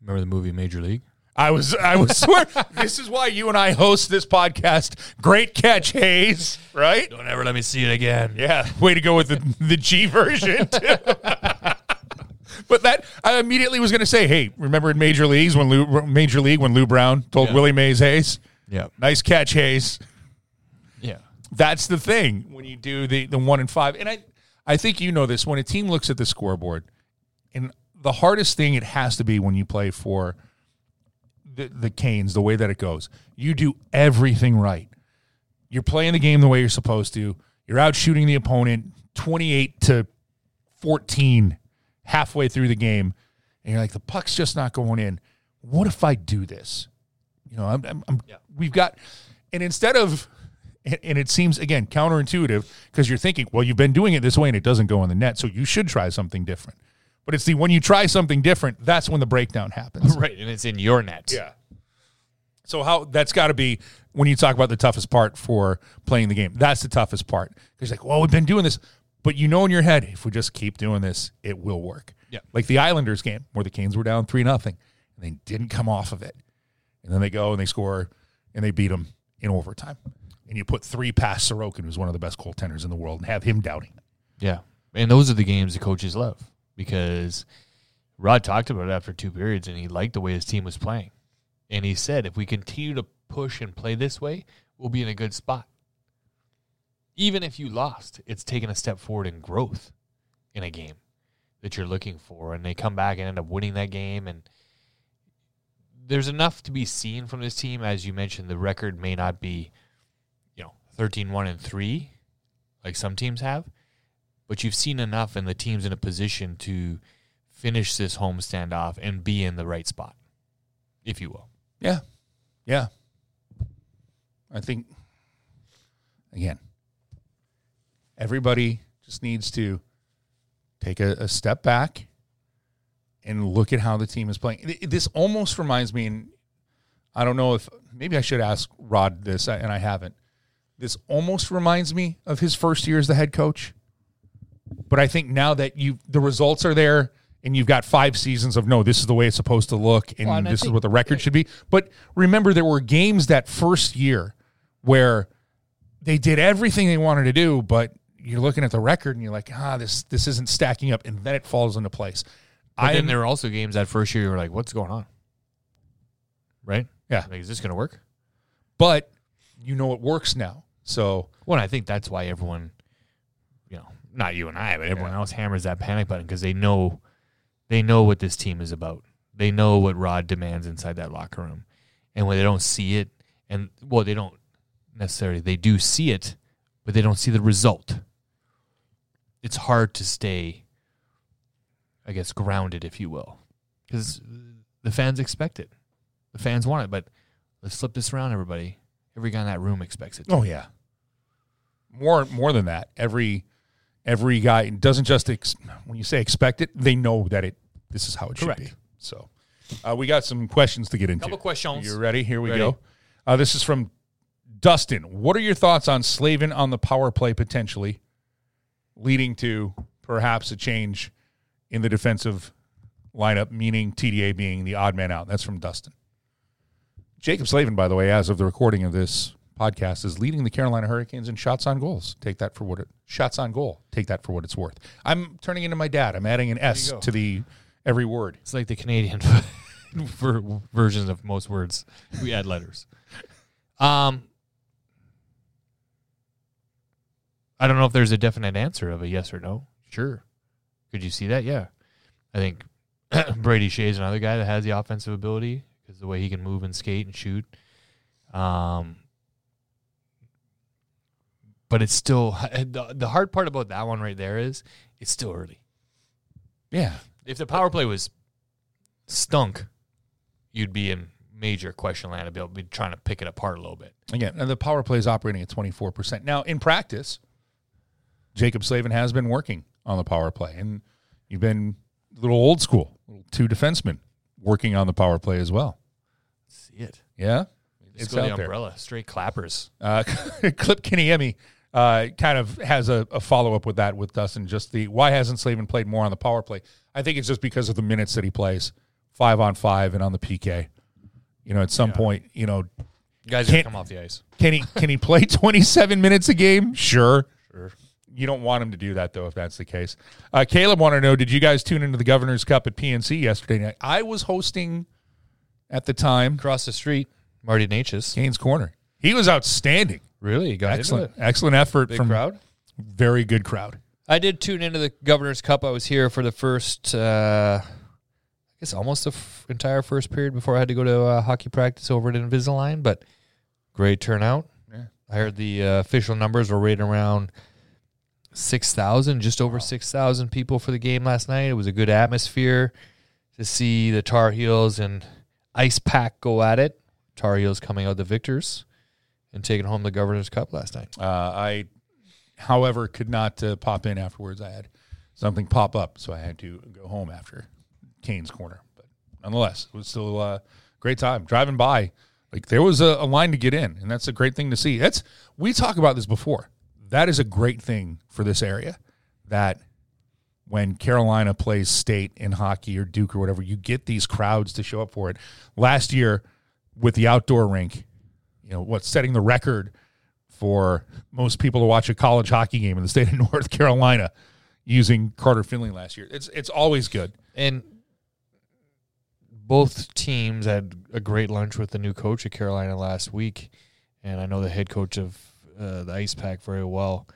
Remember the movie Major League? I was, I was swear. this is why you and I host this podcast. Great catch, Hayes. Right? Don't ever let me see it again. Yeah, way to go with the the G version. too. but that I immediately was going to say, hey, remember in Major Leagues when Lou, Major League when Lou Brown told Yeah. Willie Mays Hayes, Yeah. nice catch, Hayes. Yeah. That's the thing when you do the the one and five, and I I think you know this when a team looks at the scoreboard, and the hardest thing it has to be when you play for the the Canes, the way that it goes, you do everything right. You're playing the game the way you're supposed to. You're out shooting the opponent 28 to 14 halfway through the game, and you're like, the puck's just not going in. What if I do this? You know, I'm, I'm, I'm we've got, and instead of, and, and it seems again counterintuitive because you're thinking, well, you've been doing it this way and it doesn't go in the net, so you should try something different. But it's the when you try something different, that's when the breakdown happens. right, and it's in your net. Yeah. So how that's got to be when you talk about the toughest part for playing the game. That's the toughest part because like, well, we've been doing this, but you know in your head, if we just keep doing this, it will work. Yeah. Like the Islanders game where the Canes were down three nothing and they didn't come off of it, and then they go and they score and they beat them in overtime, and you put three past Sorokin, who's one of the best goaltenders in the world, and have him doubting. Yeah. And those are the games the coaches love because Rod talked about it after two periods and he liked the way his team was playing. And he said, if we continue to push and play this way, we'll be in a good spot. Even if you lost, it's taken a step forward in growth in a game that you're looking for. And they come back and end up winning that game. And there's enough to be seen from this team. As you mentioned, the record may not be, you know, 13 1 and 3 like some teams have but you've seen enough and the team's in a position to finish this home standoff and be in the right spot, if you will. Yeah. Yeah. I think, again, everybody just needs to take a, a step back and look at how the team is playing. This almost reminds me, and I don't know if maybe I should ask Rod this, and I haven't. This almost reminds me of his first year as the head coach. But I think now that you the results are there and you've got five seasons of no, this is the way it's supposed to look, and Well, and I this is what the record should be. But remember, there were games that first year where they did everything they wanted to do, but you're looking at the record and you're like, ah, this this isn't stacking up, and then it falls into place. But then I'm- there were also games that first year you were like, what's going on? Right? Yeah. Like, is this going to work? but you know it works now. So Well, I think that's why everyone, you know, not you and I, but everyone Yeah. else hammers that panic button because they know, they know what this team is about. They know what Rod demands inside that locker room, and when they don't see it, and well, they don't necessarily. They do see it, but they don't see the result. It's hard to stay, I guess, grounded, if you will, because the fans expect it. The fans want it, but let's flip this around, everybody. Every guy in that room expects it. Oh yeah. More more than that. Every every guy doesn't just ex- when you say expect it, they know that it this is how it Correct. should be. So uh, we got some questions to get into. Couple questions. You ready? Here we Ready. go. Uh, this is from Dustin. What are your thoughts on Slavin on the power play potentially leading to perhaps a change in the defensive lineup, meaning TDA being the odd man out? That's from Dustin. Jaccob Slavin, by the way, as of the recording of this podcast, is leading the Carolina Hurricanes in shots on goals. Take that for what it shots on goal. Take that for what it's worth. I'm turning into my dad. I'm adding an S to the every word. It's like the Canadian ver- versions of most words. We add letters. Um, I don't know if there's a definite answer of a yes or no. Sure. Could you see that? Yeah. I think Brady Skjei is another guy that has the offensive ability because the way he can move and skate and shoot. Um, but it's still the, the hard part about that one right there is it's still early. Yeah. If the power play was stunk, you'd be in major question land. I'd be, be trying to pick it apart a little bit. Again, and the power play is operating at 24%. Now, in practice, Jaccob Slavin has been working on the power play, and you've been a little old school, two defensemen working on the power play as well. See it. Yeah? Let's It's go the out there. umbrella. Straight clappers. Uh, Clip Kiniemi uh, kind of has a, a follow up with that with Dustin. Just the why hasn't Slavin played more on the power play? I think it's just because of the minutes that he plays, five on five and on the PK. You know, at some point, you know, Guys Can't- come off the ice. can he can he play twenty seven minutes a game? Sure, sure. You don't want him to do that though, if that's the case. Uh, Caleb wanted to know: Did you guys tune into the Governor's Cup at PNC yesterday night? I was hosting at the time. Across the street, Marty Natchez. Canes Corner. He was outstanding. Really? You got into Excellent, it? excellent effort Big from crowd? Very good crowd. I did tune into the Governor's Cup. I was here for the first, uh, I guess, almost the f- entire first period before I had to go to uh, hockey practice over at Invisalign. But great turnout. Yeah. I heard the uh, official numbers were right around six thousand, just over six thousand people for the game last night. It was a good atmosphere to see the Tar Heels and Ice Pack go at it. Tar Heels coming out the victors and taking home the Governor's Cup last night. Uh, I, however, could not uh, pop in afterwards. I had something pop up, so I had to go home after Canes corner. But nonetheless, it was still a great time driving by. Like there was a, a line to get in, and that's a great thing to see. That's we talked about this before. That is a great thing for this area. That when Carolina plays state in hockey or Duke or whatever, you get these crowds to show up for it. Last year with the outdoor rink, you know, what's setting the record for most people to watch a college hockey game in the state of North Carolina using Carter Finley last year. It's it's always good. And both teams had a great lunch with the new coach of Carolina last week, and I know the head coach of uh, the Ice Pack very well.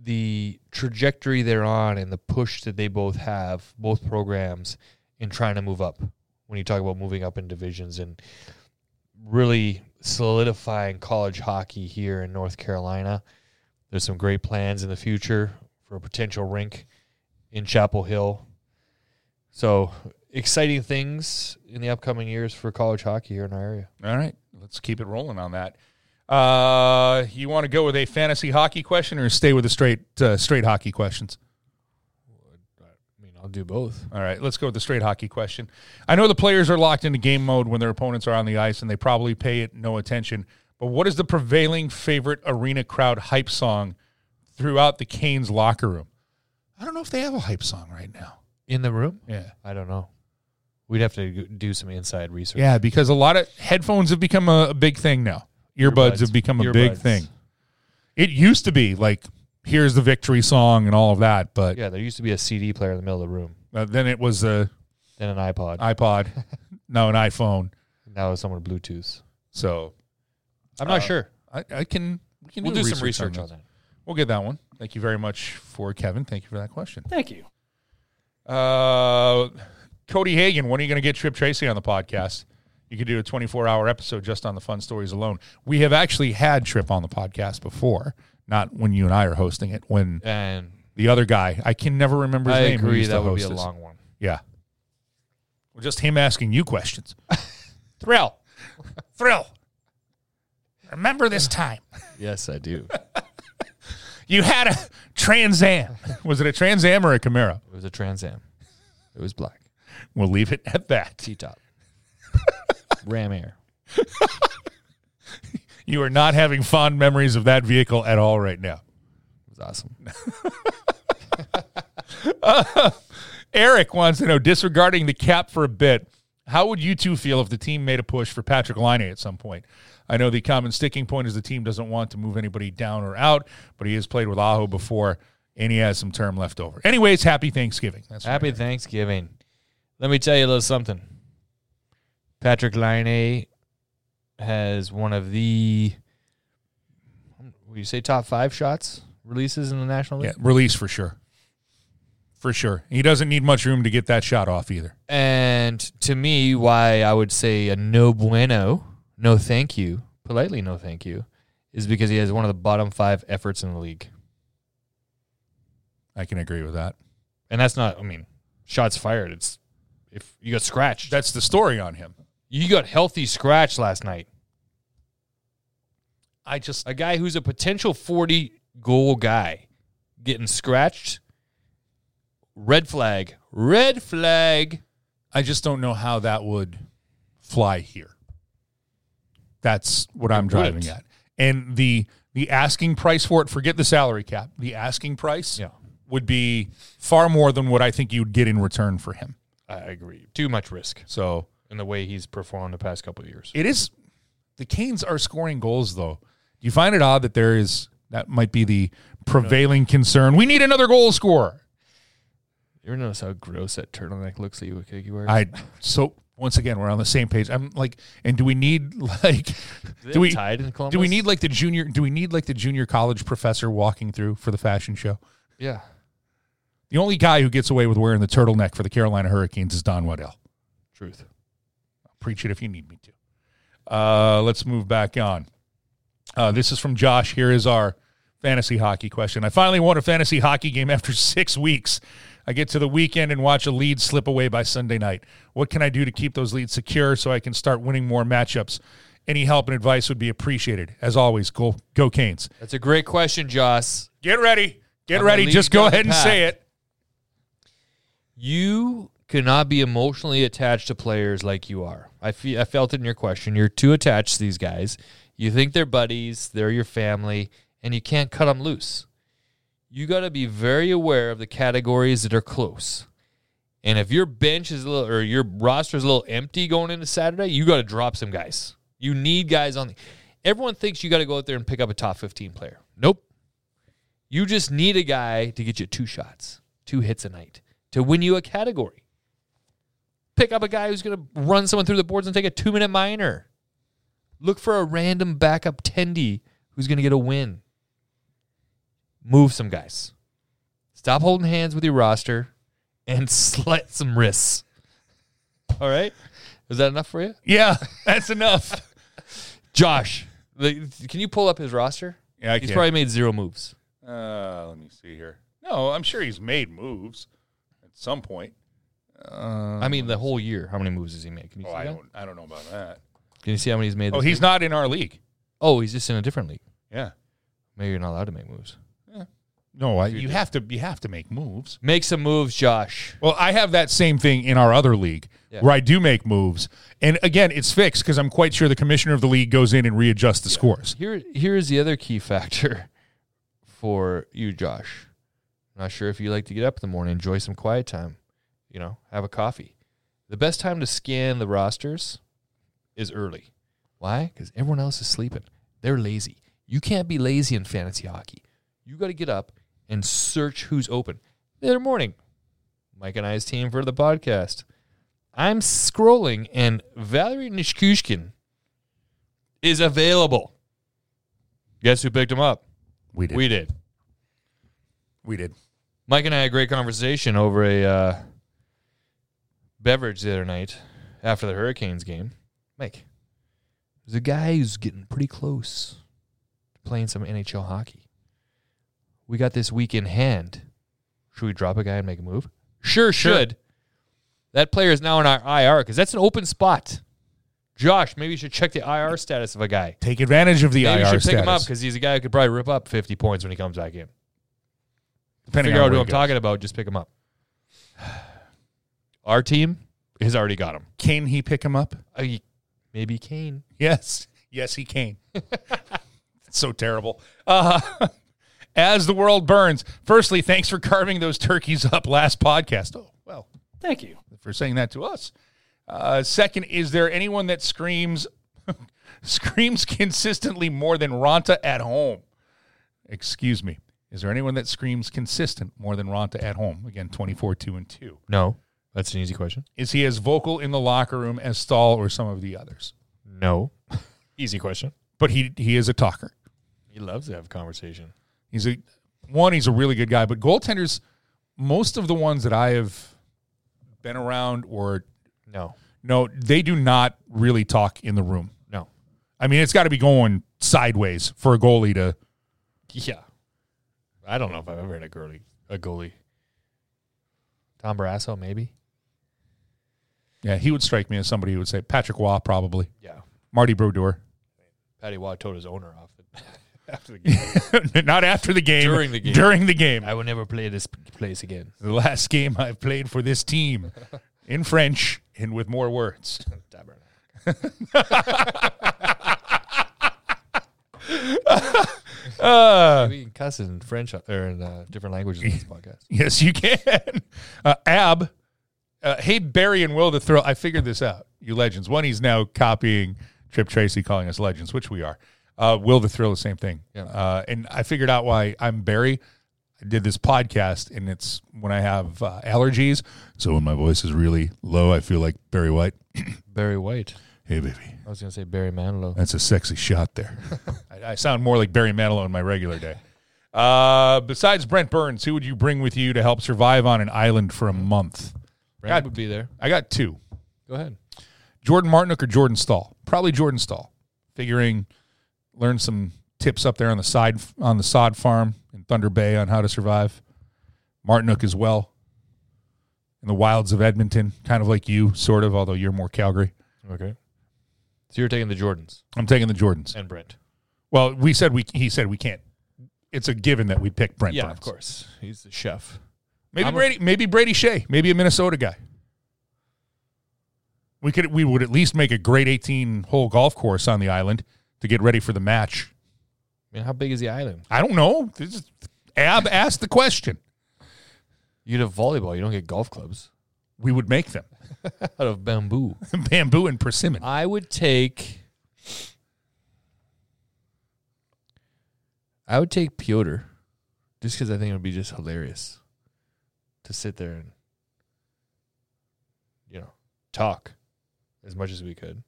The trajectory they're on and the push that they both have, both programs, in trying to move up. When you talk about moving up in divisions and really solidifying college hockey here in North Carolina, there's some great plans in the future for a potential rink in Chapel Hill. So exciting things in the upcoming years for college hockey here in our area. All right, let's keep it rolling on that. Uh, you want to go with a fantasy hockey question or stay with the straight uh, straight hockey questions? I'll do both. All right, let's go with the straight hockey question. I know the players are locked into game mode when their opponents are on the ice, and they probably pay it no attention. But what is the prevailing favorite arena crowd hype song throughout the Canes locker room? I don't know if they have a hype song right now. In the room? Yeah. I don't know. We'd have to do some inside research. Yeah, because a lot of headphones have become a, a big thing now. Earbuds, Earbuds. have become a big thing. It used to be like, here's the victory song and all of that, but Yeah, there used to be a CD player in the middle of the room, uh, then it was a then an iPod. iPod, no, an iPhone. now it's someone Bluetooth. So I'm not Uh, sure. I, I can we can We'll do some research research on this. that. We'll get that one. Thank you very much for Kevin. Thank you for that question. Thank you. Uh, Cody Hagan, when are you going to get Tripp Tracy on the podcast? You could do a 24 hour episode just on the fun stories alone. We have actually had Tripp on the podcast before, not when you and I are hosting it. When And the other guy, I can never remember his I name. agree that would be a long one. Yeah. Well, just him asking you questions. Thrill. Thrill. Remember this time. Yes, I do. You had a Trans Am. Was it a Trans Am or a Camaro? It was a Trans Am. It was black. We'll leave it at that. T top. Ram Air. You are not having fond memories of that vehicle at all right now. It was awesome. Uh, Eric wants to know, disregarding the cap for a bit, how would you two feel if the team made a push for Patrik Laine at some point? I know the common sticking point is the team doesn't want to move anybody down or out, but he has played with Aho before and he has some term left over. Anyways, happy Thanksgiving. That's what Happy Thanksgiving. Let me tell you a little something. Patrik Laine has one of the, would you say top five shots releases in the National Yeah, League? release for sure. For sure. He doesn't need much room to get that shot off either. And to me, why I would say a no bueno, no thank you, politely no thank you, is because he has one of the bottom five efforts in the league. I can agree with that. And that's not, I mean, shots fired. It's if you got scratched. That's the story on him. You got healthy scratch last night. I just A guy who's a potential 40 goal guy getting scratched. Red flag. Red flag. I just don't know how that would fly here. That's what I'm driving wouldn't. at. And the the asking price for it, forget the salary cap. The asking price Yeah. would be far more than what I think you'd get in return for him. I agree. Too much risk So in the way he's performed the past couple of years. it is the Canes are scoring goals though. Do you find it odd that there is that might be the prevailing concern? We need another goal scorer. You ever notice how gross that turtleneck looks that you, you wear? I so once again we're on the same page. I'm like, and do we need like do we tied in Columbus? do we need like the junior do we need like the junior college professor walking through for the fashion show? Yeah. The only guy who gets away with wearing the turtleneck for the Carolina Hurricanes is Don Waddell. Truth. Preach it if you need me to. Uh, let's move back on. Uh, this is from Josh. Here is our fantasy hockey question. I finally won a fantasy hockey game after six weeks. I get to the weekend and watch a lead slip away by Sunday night. What can I do to keep those leads secure so I can start winning more matchups? Any help and advice would be appreciated. As always, go go Canes. That's a great question, Josh. Get ready. Get I'm ready. Just go ahead and say it. You cannot be emotionally attached to players like you are. I fe- I felt it in your question. You're too attached to these guys. You think they're buddies, they're your family, and you can't cut them loose. You got to be very aware of the categories that are close. And if your bench is a little or your roster is a little empty going into Saturday, you got to drop some guys. You need guys on the. Everyone thinks you got to go out there and pick up a top 15 player. Nope. You just need a guy to get you two shots, two hits a night to win you a category. Pick up a guy who's going to run someone through the boards and take a two minute minor. Look for a random backup tendy who's going to get a win. Move some guys. Stop holding hands with your roster and slit some wrists. All right? Is that enough for you? Yeah, that's enough. Josh, the- can you pull up his roster? Yeah, I He's can. probably made zero moves. Uh, let me see here. No, I'm sure he's made moves at some point. Uh, I mean, the whole year. How many moves does he make? Can you oh, see I that? don't, I don't know about that. Can you see how many he's made? Oh, he's not in our league. Oh, he's just in a different league. Yeah. Maybe you're not allowed to make moves. No, I, you have to. You have to make moves. Make some moves, Josh. Well, I have that same thing in our other league Yeah. where I do make moves, and again, it's fixed because I'm quite sure the commissioner of the league goes in and readjusts the scores. Here, here's the other key factor for you, Josh. Not sure if you like to get up in the morning, enjoy some quiet time, you know, have a coffee. The best time to scan the rosters is early. Why? Because everyone else is sleeping. They're lazy. You can't be lazy in fantasy hockey. You got to get up and search who's open. The other morning, Mike and I's team for the podcast. I'm scrolling and Valeri Nichushkin is available. Guess who picked him up? We did. We did. We did. Mike and I had a great conversation over a uh, beverage the other night after the Hurricanes game. Mike, there's a guy who's getting pretty close to playing some NHL hockey. We got this week in hand. Should we drop a guy and make a move? Sure, should. That player is now in our IR because that's an open spot. Josh, maybe you should check the IR status of a guy. Take advantage of the Maybe IR you should pick status. him up because he's a guy who could probably rip up 50 points when he comes back in. depending Figure on out who I'm goes. talking about. Just pick him up. Our team has already got him. Can he pick him up? Uh, maybe Kane. Yes. Yes, he can. So terrible. Uh, as the world burns, firstly, thanks for carving those turkeys up last podcast. Oh, well, thank you for saying that to us. Uh, second, is there anyone that screams screams consistently more than Raanta at home? Excuse me. Is there anyone that screams consistent more than Raanta at home? Again, 24 2 and 2. No. That's an easy question. Is he as vocal in the locker room as Staal or some of the others? No. easy question. But he he is a talker. He loves to have a conversation. He's a one. He's a really good guy. But goaltenders, most of the ones that I have been around or No. no, they do not really talk in the room. No. I mean, it's got to be going sideways for a goalie to. Yeah. I don't know if I've ever had a goalie. A goalie. Tom Barrasso, maybe. Yeah, he would strike me as somebody who would say Patrick Roy, probably Yeah. Marty Brodeur. Patty Roy told his owner off after the game. not after the game, During the game. During the game, I will never play this place again. the last game I've played for this team, in French and with more words. Uh, we can cuss in French or in uh, different languages in this podcast. Yes, you can. Uh, Ab, uh, hey Barry and Will the thrill. I figured this out. You legends. One, he's now copying Tripp Tracy, calling us legends, which we are. Uh, Will the thrill, the same thing. Yeah. Uh, and I figured out why I'm Barry. I did this podcast, and it's when I have uh, allergies. So when my voice is really low, I feel like Barry White. Barry White. Hey, baby, I was going to say Barry Manilow. that's a sexy shot there. I, I sound more like Barry Manilow in my regular day. Uh, besides Brent Burns, who would you bring with you to help survive on an island for a month? Brad would be there. I got two. Go ahead. Jordan Martinook or Jordan Staal? Probably Jordan Staal. Figuring learn some tips up there on the side on the sod farm in Thunder Bay on how to survive. Martinook as well. In the wilds of Edmonton, kind of like you, sort of, although you're more Calgary. Okay. So you're taking the Jordans I'm taking the Jordans. and Brent. Well, we said we he said we can't. It's a given that we pick Brent Yeah, Burns. of course. He's the chef. Maybe I'm a- Brady. maybe Brady Skjei. Maybe a Minnesota guy. We could. We would at least make a great eighteen-hole golf course on the island to get ready for the match. I mean, how big is the island? I don't know. This is, Ab asked the question. You'd have volleyball. You don't get golf clubs We would make them out of bamboo. bamboo and persimmon. I would take. I would take Piotr, just because I think it would be just hilarious to sit there and, you know, talk as much as we could.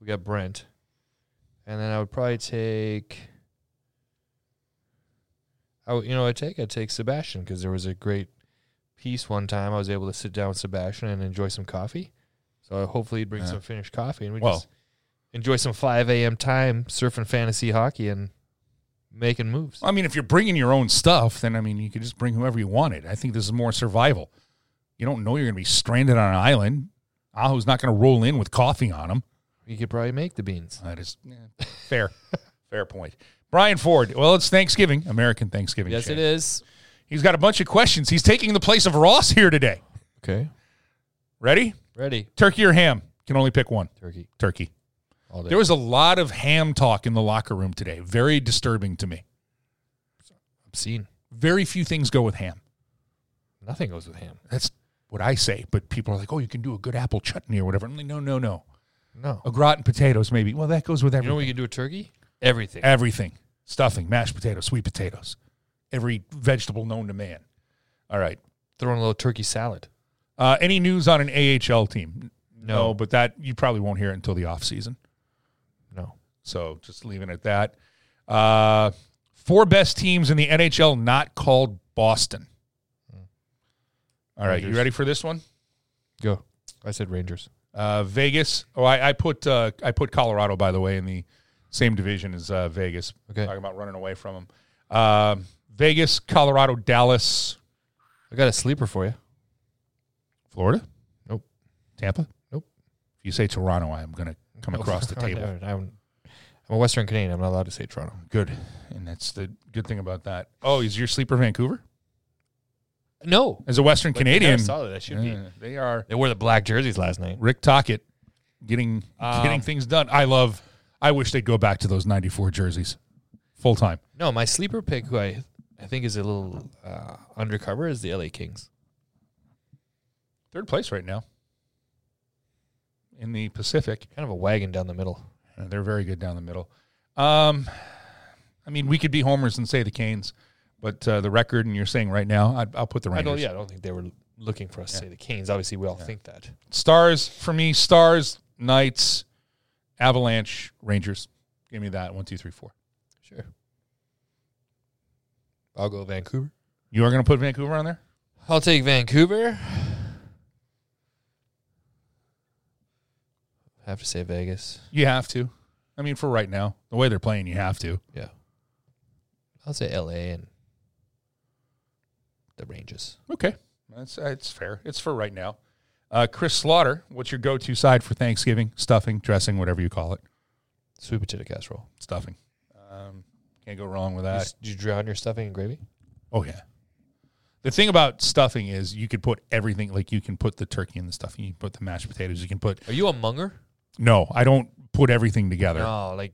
We got Brent, and then I would probably take. I would, you know, I take I take Sebastian because there was a great piece one time. I was able to sit down with Sebastian and enjoy some coffee. So hopefully he'd bring Yeah. some finished coffee and we Well- just enjoy some 5 a.m. time surfing fantasy hockey and making moves. I mean, if you're bringing your own stuff, then I mean, you could just bring whoever you wanted. I think this is more survival. You don't know you're going to be stranded on an island. Aho's not going to roll in with coffee on him. You could probably make the beans. That is yeah, fair, fair point. Brian Ford. Well, it's Thanksgiving, American Thanksgiving. Yes, Shane. it is. He's got a bunch of questions. He's taking the place of Ross here today. Okay. Ready? Ready. Turkey or ham? Can only pick one. Turkey Turkey. There was a lot of ham talk in the locker room today. Very disturbing to me. obscene. Very few things go with ham. Nothing goes with ham. That's what I say. But people are like, "Oh, you can do a good apple chutney or whatever." I'm like, "No, no, no. No. A gratin potatoes, maybe. Well, that goes with You everything. know what you can do with turkey? Everything. everything, stuffing, mashed potatoes, sweet potatoes, every vegetable known to man. All right. Throw in a little turkey salad. Uh, any news on an AHL team? No. but that you probably won't hear it until the off season. So just leaving it at that. Uh, four best teams in the NHL not called Boston. All right, you ready for this one? Go. I said Rangers. Uh, Vegas. Oh, I, I put uh, I put Colorado by the way in the same division as uh, Vegas. Okay. Talking about running away from them. Uh, Vegas, Colorado, Dallas, I got a sleeper for you. Florida. Nope. Tampa. Nope. If you say Toronto, I'm going to come across the table. I'm, I'm a Western Canadian. I'm not allowed to say Toronto. Good, and that's the good thing about that. Oh, is your sleeper Vancouver? No. As a Western But Canadian, solid. That should be. they are. They wore the black jerseys last night. Rick Tocchet getting Um, getting things done. I love. I wish they'd go back to those '94 jerseys, full time. No, my sleeper pick, who I I think is a little uh, undercover, is the LA Kings. Third place right now in the Pacific. Kind of a wagon down the middle. Uh, They're very good down the middle. Um, I mean, we could be homers and say the Canes, but uh, the record, and you're saying right now, I'd, I'll put the I Rangers. don't. Yeah, I don't think they were looking for us to say the Canes. Obviously, we all think that. Stars for me. Stars, Knights, Avalanche, Rangers. Give me that one, two, three, four. Sure. I'll go Vancouver. You are going to put Vancouver on there? I'll take Vancouver. I have to say Vegas. You have to. I mean, for right now, the way they're playing, you have to. Yeah. I'll say LA and the Rangers. Okay, that's it's fair. It's for right now. Uh, Chris Slaughter, what's your go-to side for Thanksgiving? Stuffing, dressing, whatever you call it. Sweet potato casserole. Stuffing. Um, can't go wrong with that. Did you drown your stuffing in gravy? Oh yeah. The thing about stuffing is you could put everything. Like you can put the turkey in the stuffing. You can put the mashed potatoes. You can put. Are you a munger? No, I don't put everything together. No, like,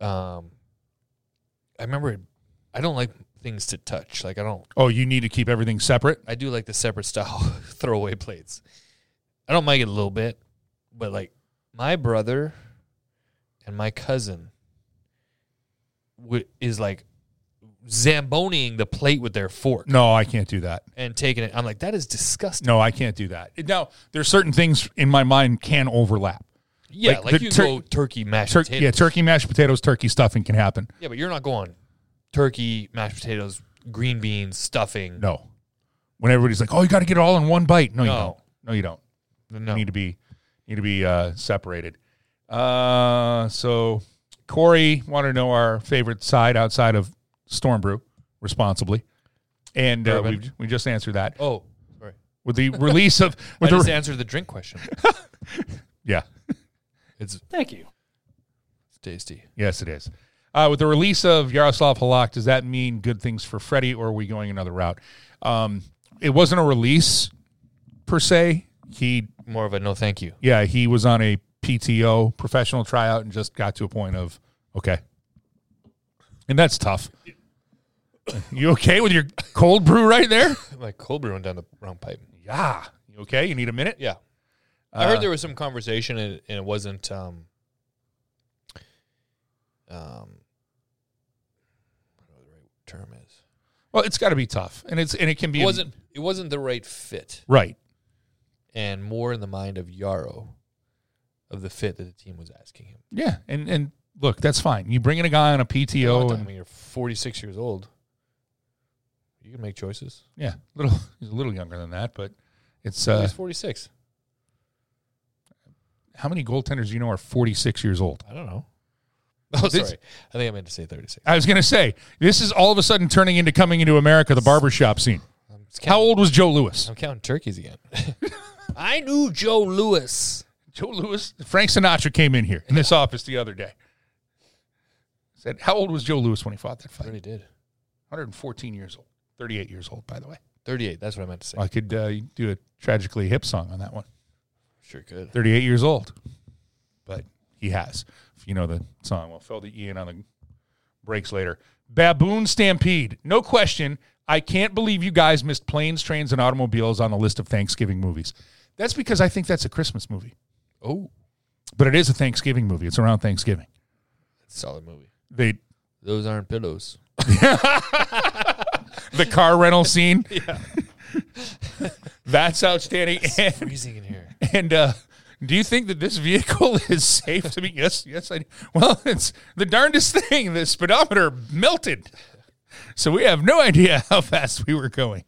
um, I remember. I don't like things to touch. Like I don't. Oh, you need to keep everything separate. I do like the separate style throwaway plates. I don't mind it a little bit, but like my brother and my cousin wi- is like zamboniing the plate with their fork No, I can't do that. and taking it. I'm like, that is disgusting. No, I can't do that. Now, there's certain things in my mind can overlap. Yeah, Like like, the you tur- go turkey mashed Tur- potatoes. yeah, turkey mashed potatoes, turkey stuffing can happen. Yeah, but you're not going turkey mashed potatoes, green beans, stuffing. No, when everybody's like, "Oh, you got to get it all in one bite." No, you No. don't. No, you don't. no. You need to be need to be uh, separated. Uh, so Corey wanted to know our favorite side outside of Storm Brew, responsibly, and uh, we we just answered that Oh, sorry. with the release of I with just the answered the drink question. yeah It's Thank you. it's tasty. yes it is. Uh, with the release of Jaroslav Halak, does that mean good things for Freddie, or are we going another route? Um, it wasn't a release per se. He More of a no, thank you. yeah, he was on a PTO professional tryout and just got to a point of okay. And that's tough. You okay with your cold brew right there? My cold brew went down the wrong pipe. Yeah. You okay? You need a minute? Yeah. I heard there was some conversation and, and it wasn't um um I don't know what the right term is. Well, it's got to be tough. And it's and it can be It wasn't it wasn't the right fit right. and more in the mind of Jaro of the fit that the team was asking him. Yeah. And and look, that's fine. You bring in a guy on a PTO I and mean, you're 46 years old. You can make choices. yeah, little he's a little younger than that, but it's He's uh 46. how many goaltenders do you know are 46 years old? I don't know. Oh, This- sorry. I think I meant to say 36. I was going to say, this is all of a sudden turning into coming into America, the barbershop scene. I'm How old was Joe Louis? I'm counting turkeys again. I knew Joe Louis. Joe Louis, Frank Sinatra came in here in this office the other day. Said, how old was Joe Louis when he fought that fight? already did. 114 years old, 38 years old, by the way. 38. That's what I meant to say. I could uh, do a tragically hip song on that one. Sure could. 38 years old, but he has. If you know the song, we'll fill the Ian on the breaks later. Baboon Stampede, no question. I can't believe you guys missed planes, trains, and automobiles on the list of Thanksgiving movies. That's because I think that's a Christmas movie, Oh, but it is a Thanksgiving movie. It's around Thanksgiving. solid movie. They Those aren't pillows. the car rental scene. Yeah. That's outstanding. And, Freezing in here. and uh, do you think that this vehicle is safe to be? Yes, yes. I well, it's the darndest thing. The speedometer melted, so we have no idea how fast we were going.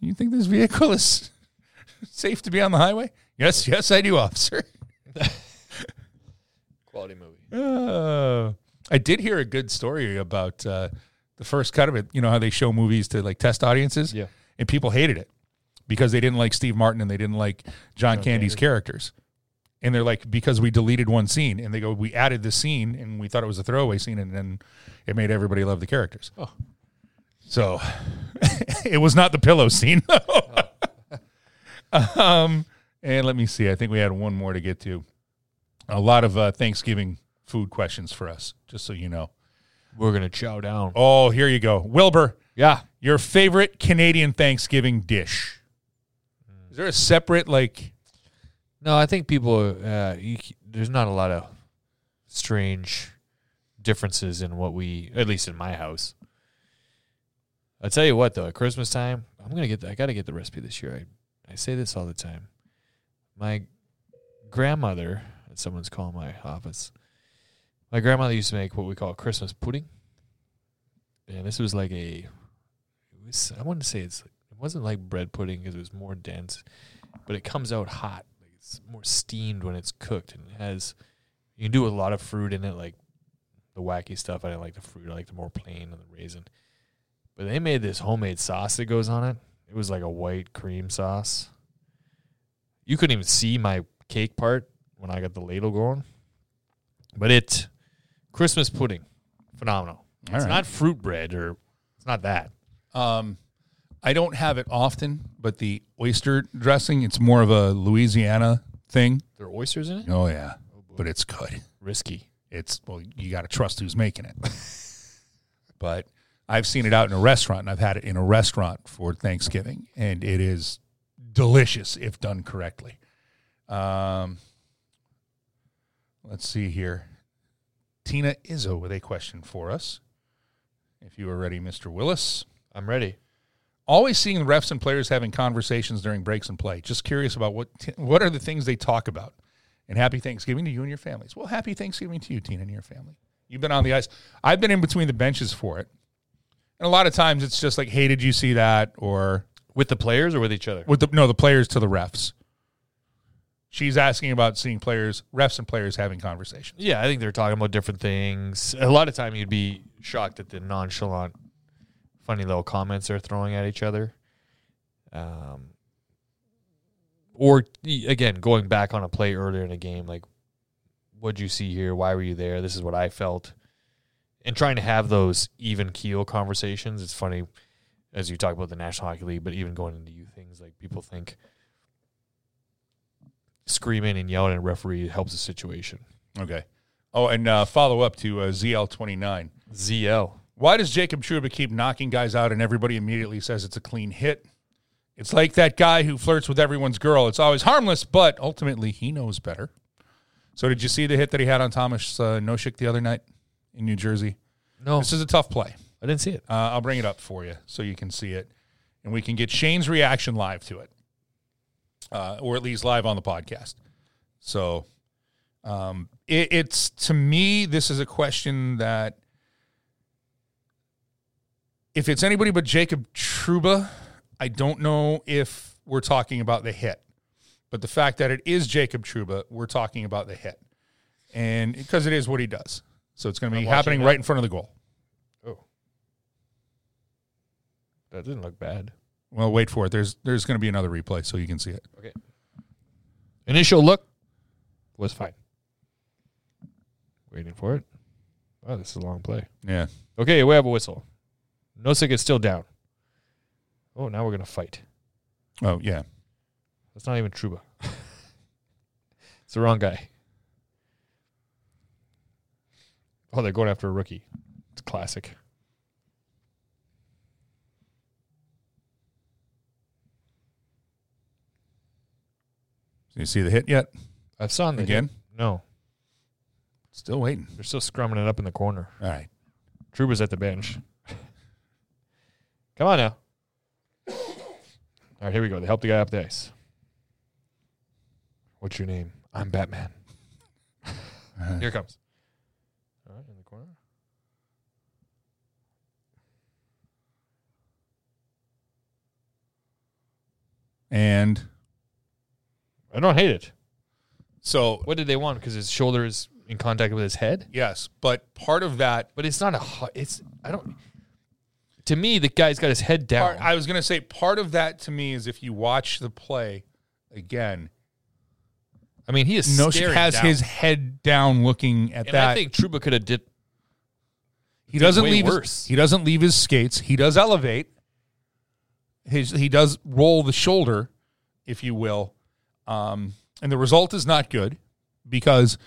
You think this vehicle is safe to be on the highway? Yes, yes, I do, officer. Quality movie. Uh, I did hear a good story about uh, the first cut of it. You know how they show movies to like test audiences, Yeah. and people hated it because they didn't like Steve Martin and they didn't like John, Candy's characters. And they're like, because we deleted one scene, and they go, we added the scene, and we thought it was a throwaway scene, and then it made everybody love the characters. Oh. So it was not the pillow scene. um, and let me see. I think we had one more to get to. A lot of uh, Thanksgiving food questions for us, just so you know. We're gonna chow down. Oh, here you go. Wilbur, Yeah. your favorite Canadian Thanksgiving dish. Is there a separate, like, No, I think people. Uh, you, there's not a lot of strange differences in what we, at least in my house. I tell you what, though, at Christmas time, I'm gonna get. The, I gotta get the recipe this year. I I say this all the time. My grandmother, someone's calling my office. My grandmother used to make what we call Christmas pudding, and this was like a. Was. I wouldn't say it's. It wasn't like bread pudding because it was more dense, but it comes out hot. Like it's more steamed when it's cooked, and it has. You can do a lot of fruit in it, like the wacky stuff. I didn't like the fruit. I like the more plain and the raisin. But they made this homemade sauce that goes on it. It was like a white cream sauce. You couldn't even see my cake part when I got the ladle going. But it Christmas pudding, phenomenal. All it's right. not fruit bread or it's not that. um, I don't have it often, but the oyster dressing, it's more of a Louisiana thing. There are oysters in it. Oh, yeah. But it's good. Risky. It's, well, you got to trust who's making it. but I've seen it out in a restaurant, and I've had it in a restaurant for Thanksgiving, and it is delicious if done correctly. Um, let's see here. Tina Izzo with a question for us. If you are ready, Mr. Willis. I'm ready. Always seeing refs and players having conversations during breaks and play. Just curious about what what are the things they talk about. And happy Thanksgiving to you and your families. Well, happy Thanksgiving to you, Tina, and your family. You've been on the ice. I've been in between the benches for it. And a lot of times it's just like, hey, did you see that? Or With the players or with each other? with the no, the players to the refs. She's asking about seeing players, refs and players having conversations. Yeah, I think they're talking about different things. A lot of time you'd be shocked at the nonchalant, funny little comments they're throwing at each other. Um, or again, going back on a play earlier in a game, like, what'd you see here? Why were you there? This is what I felt. And trying to have those even keel conversations. It's funny. as you talk about the National Hockey League, but even going into youth things, like people think screaming and yelling at a referee helps the situation. Okay. Oh, and uh, follow up to uh, ZL29. ZL. Why does Jacob Trouba keep knocking guys out and everybody immediately says it's a clean hit? It's like that guy who flirts with everyone's girl. It's always harmless, but ultimately he knows better. So, did you see the hit that he had on Thomas uh, Nosek the other night in New Jersey? No, This is a tough play. I didn't see it. Uh, I'll bring it up for you so you can see it, and we can get Shane's reaction live to it, uh, or at least live on the podcast. So, um, it, it's to me, this is a question that if it's anybody but Jacob Trouba, I don't know if we're talking about the hit, but the fact that it is Jacob Trouba, we're talking about the hit, and because it is what he does, so it's going to be I'm happening right in front of the goal. Oh, that didn't look bad. Well, wait for it. There's there's going to be another replay so you can see it. Okay. Initial look was fine. Waiting for it. Oh, this is a long play. Yeah. Okay, we have a whistle. Nosek is still down. Oh, now we're gonna fight. Oh yeah. That's not even Trouba. it's the wrong guy. Oh, they're going after a rookie. It's classic. You see the hit yet? I've saw the Again? No, Still waiting. they're still scrumming it up in the corner. All right. Trouba's at the bench. Come on now. All right, here we go. They help the guy up the ice. What's your name? I'm Batman. Uh-huh. Here it comes. All right, in the corner. And I don't hate it. so What did they want? Because his shoulder is in contact with his head. yes, but part of that But it's not a. hu- It's I don't. To me, the guy's got his head down. part, I was going to say part of that to me is if you watch the play again, I mean, he is no, staring has down. his head down looking at And that. I think Trouba could have did. he doesn't way leave his, he doesn't leave his skates. He does elevate. His he does roll the shoulder, if you will. Um, and the result is not good because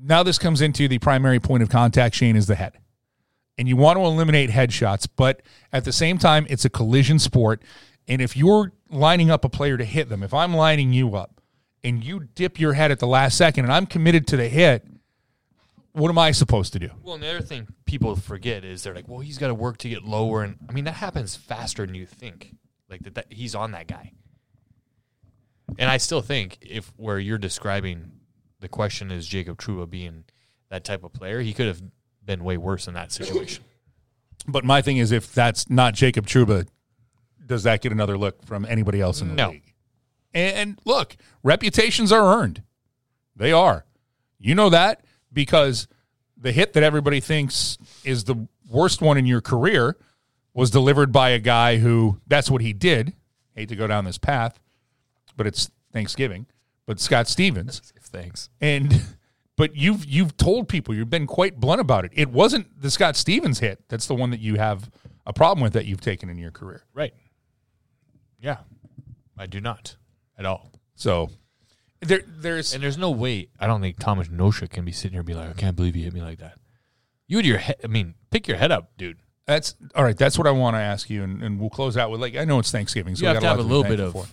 now this comes into the primary point of contact, Shane, is the head. And you want to eliminate headshots, but at the same time, it's a collision sport. And if you're lining up a player to hit them, if I'm lining you up and you dip your head at the last second and I'm committed to the hit, what am I supposed to do? Well, and the other thing people forget is they're like, well, he's got to work to get lower, and I mean that happens faster than you think. Like that, that he's on that guy. And I still think if where you're describing the question is Jacob Trouba being that type of player, he could have been way worse in that situation. But my thing is, if that's not Jacob Trouba, does that get another look from anybody else in the No. league? And, and look, reputations are earned. They are. You know that because the hit that everybody thinks is the worst one in your career was delivered by a guy who that's what he did. Hate to go down this path, but it's Thanksgiving. But Scott Stevens. Thanks. And but you've you've told people you've been quite blunt about it. It wasn't the Scott Stevens hit. That's the one that you have a problem with that you've taken in your career. Right. Yeah, I do not at all. So there there's And there's no way. I don't think Thomas Nosek can be sitting here and be like, I can't believe you hit me like that. You had your head. I mean, pick your head up, dude. that's all right. That's what I want to ask you, and, and we'll close out with like I know it's Thanksgiving, so you we have got to have a little bit of for.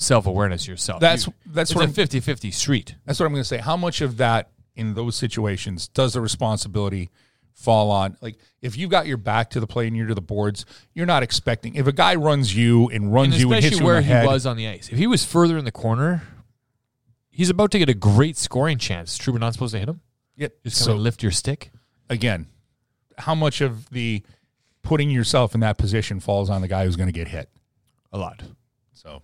Self awareness yourself. That's You- that's it's what a I'm, 50 50 street. that's what I'm going to say. How much of that in those situations does the responsibility fall on? Like if you got your back to the play and you're to the boards, you're not expecting if a guy runs you and runs And you and hits you where in the he head. was on the ice. If he was further in the corner, he's about to get a great scoring chance. Is Trouba not supposed to hit him? yeah, Just so of lift your stick. again, how much of the putting yourself in that position falls on the guy who's going to get hit? A lot. So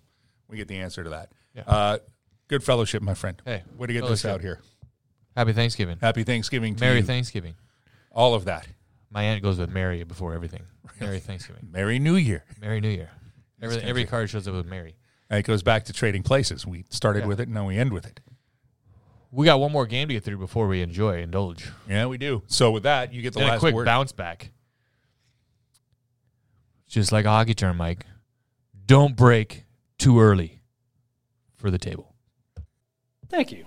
we get the answer to that. Yeah. Uh, good fellowship, my friend. Hey, way to get this out here. Happy Thanksgiving. Happy Thanksgiving to Merry you. Thanksgiving. All of that. My aunt goes with Mary before everything. Merry Thanksgiving. Merry New Year. Merry New Year. Every, every card shows up with Mary. And it goes back to trading places. We started Yeah. with it, and now we end with it. We got one more game to get through before we enjoy, indulge. Yeah, we do. So with that, you get the Then a last quick word. bounce back. just like a hockey term, Mike. Don't break too early for the table. Thank you.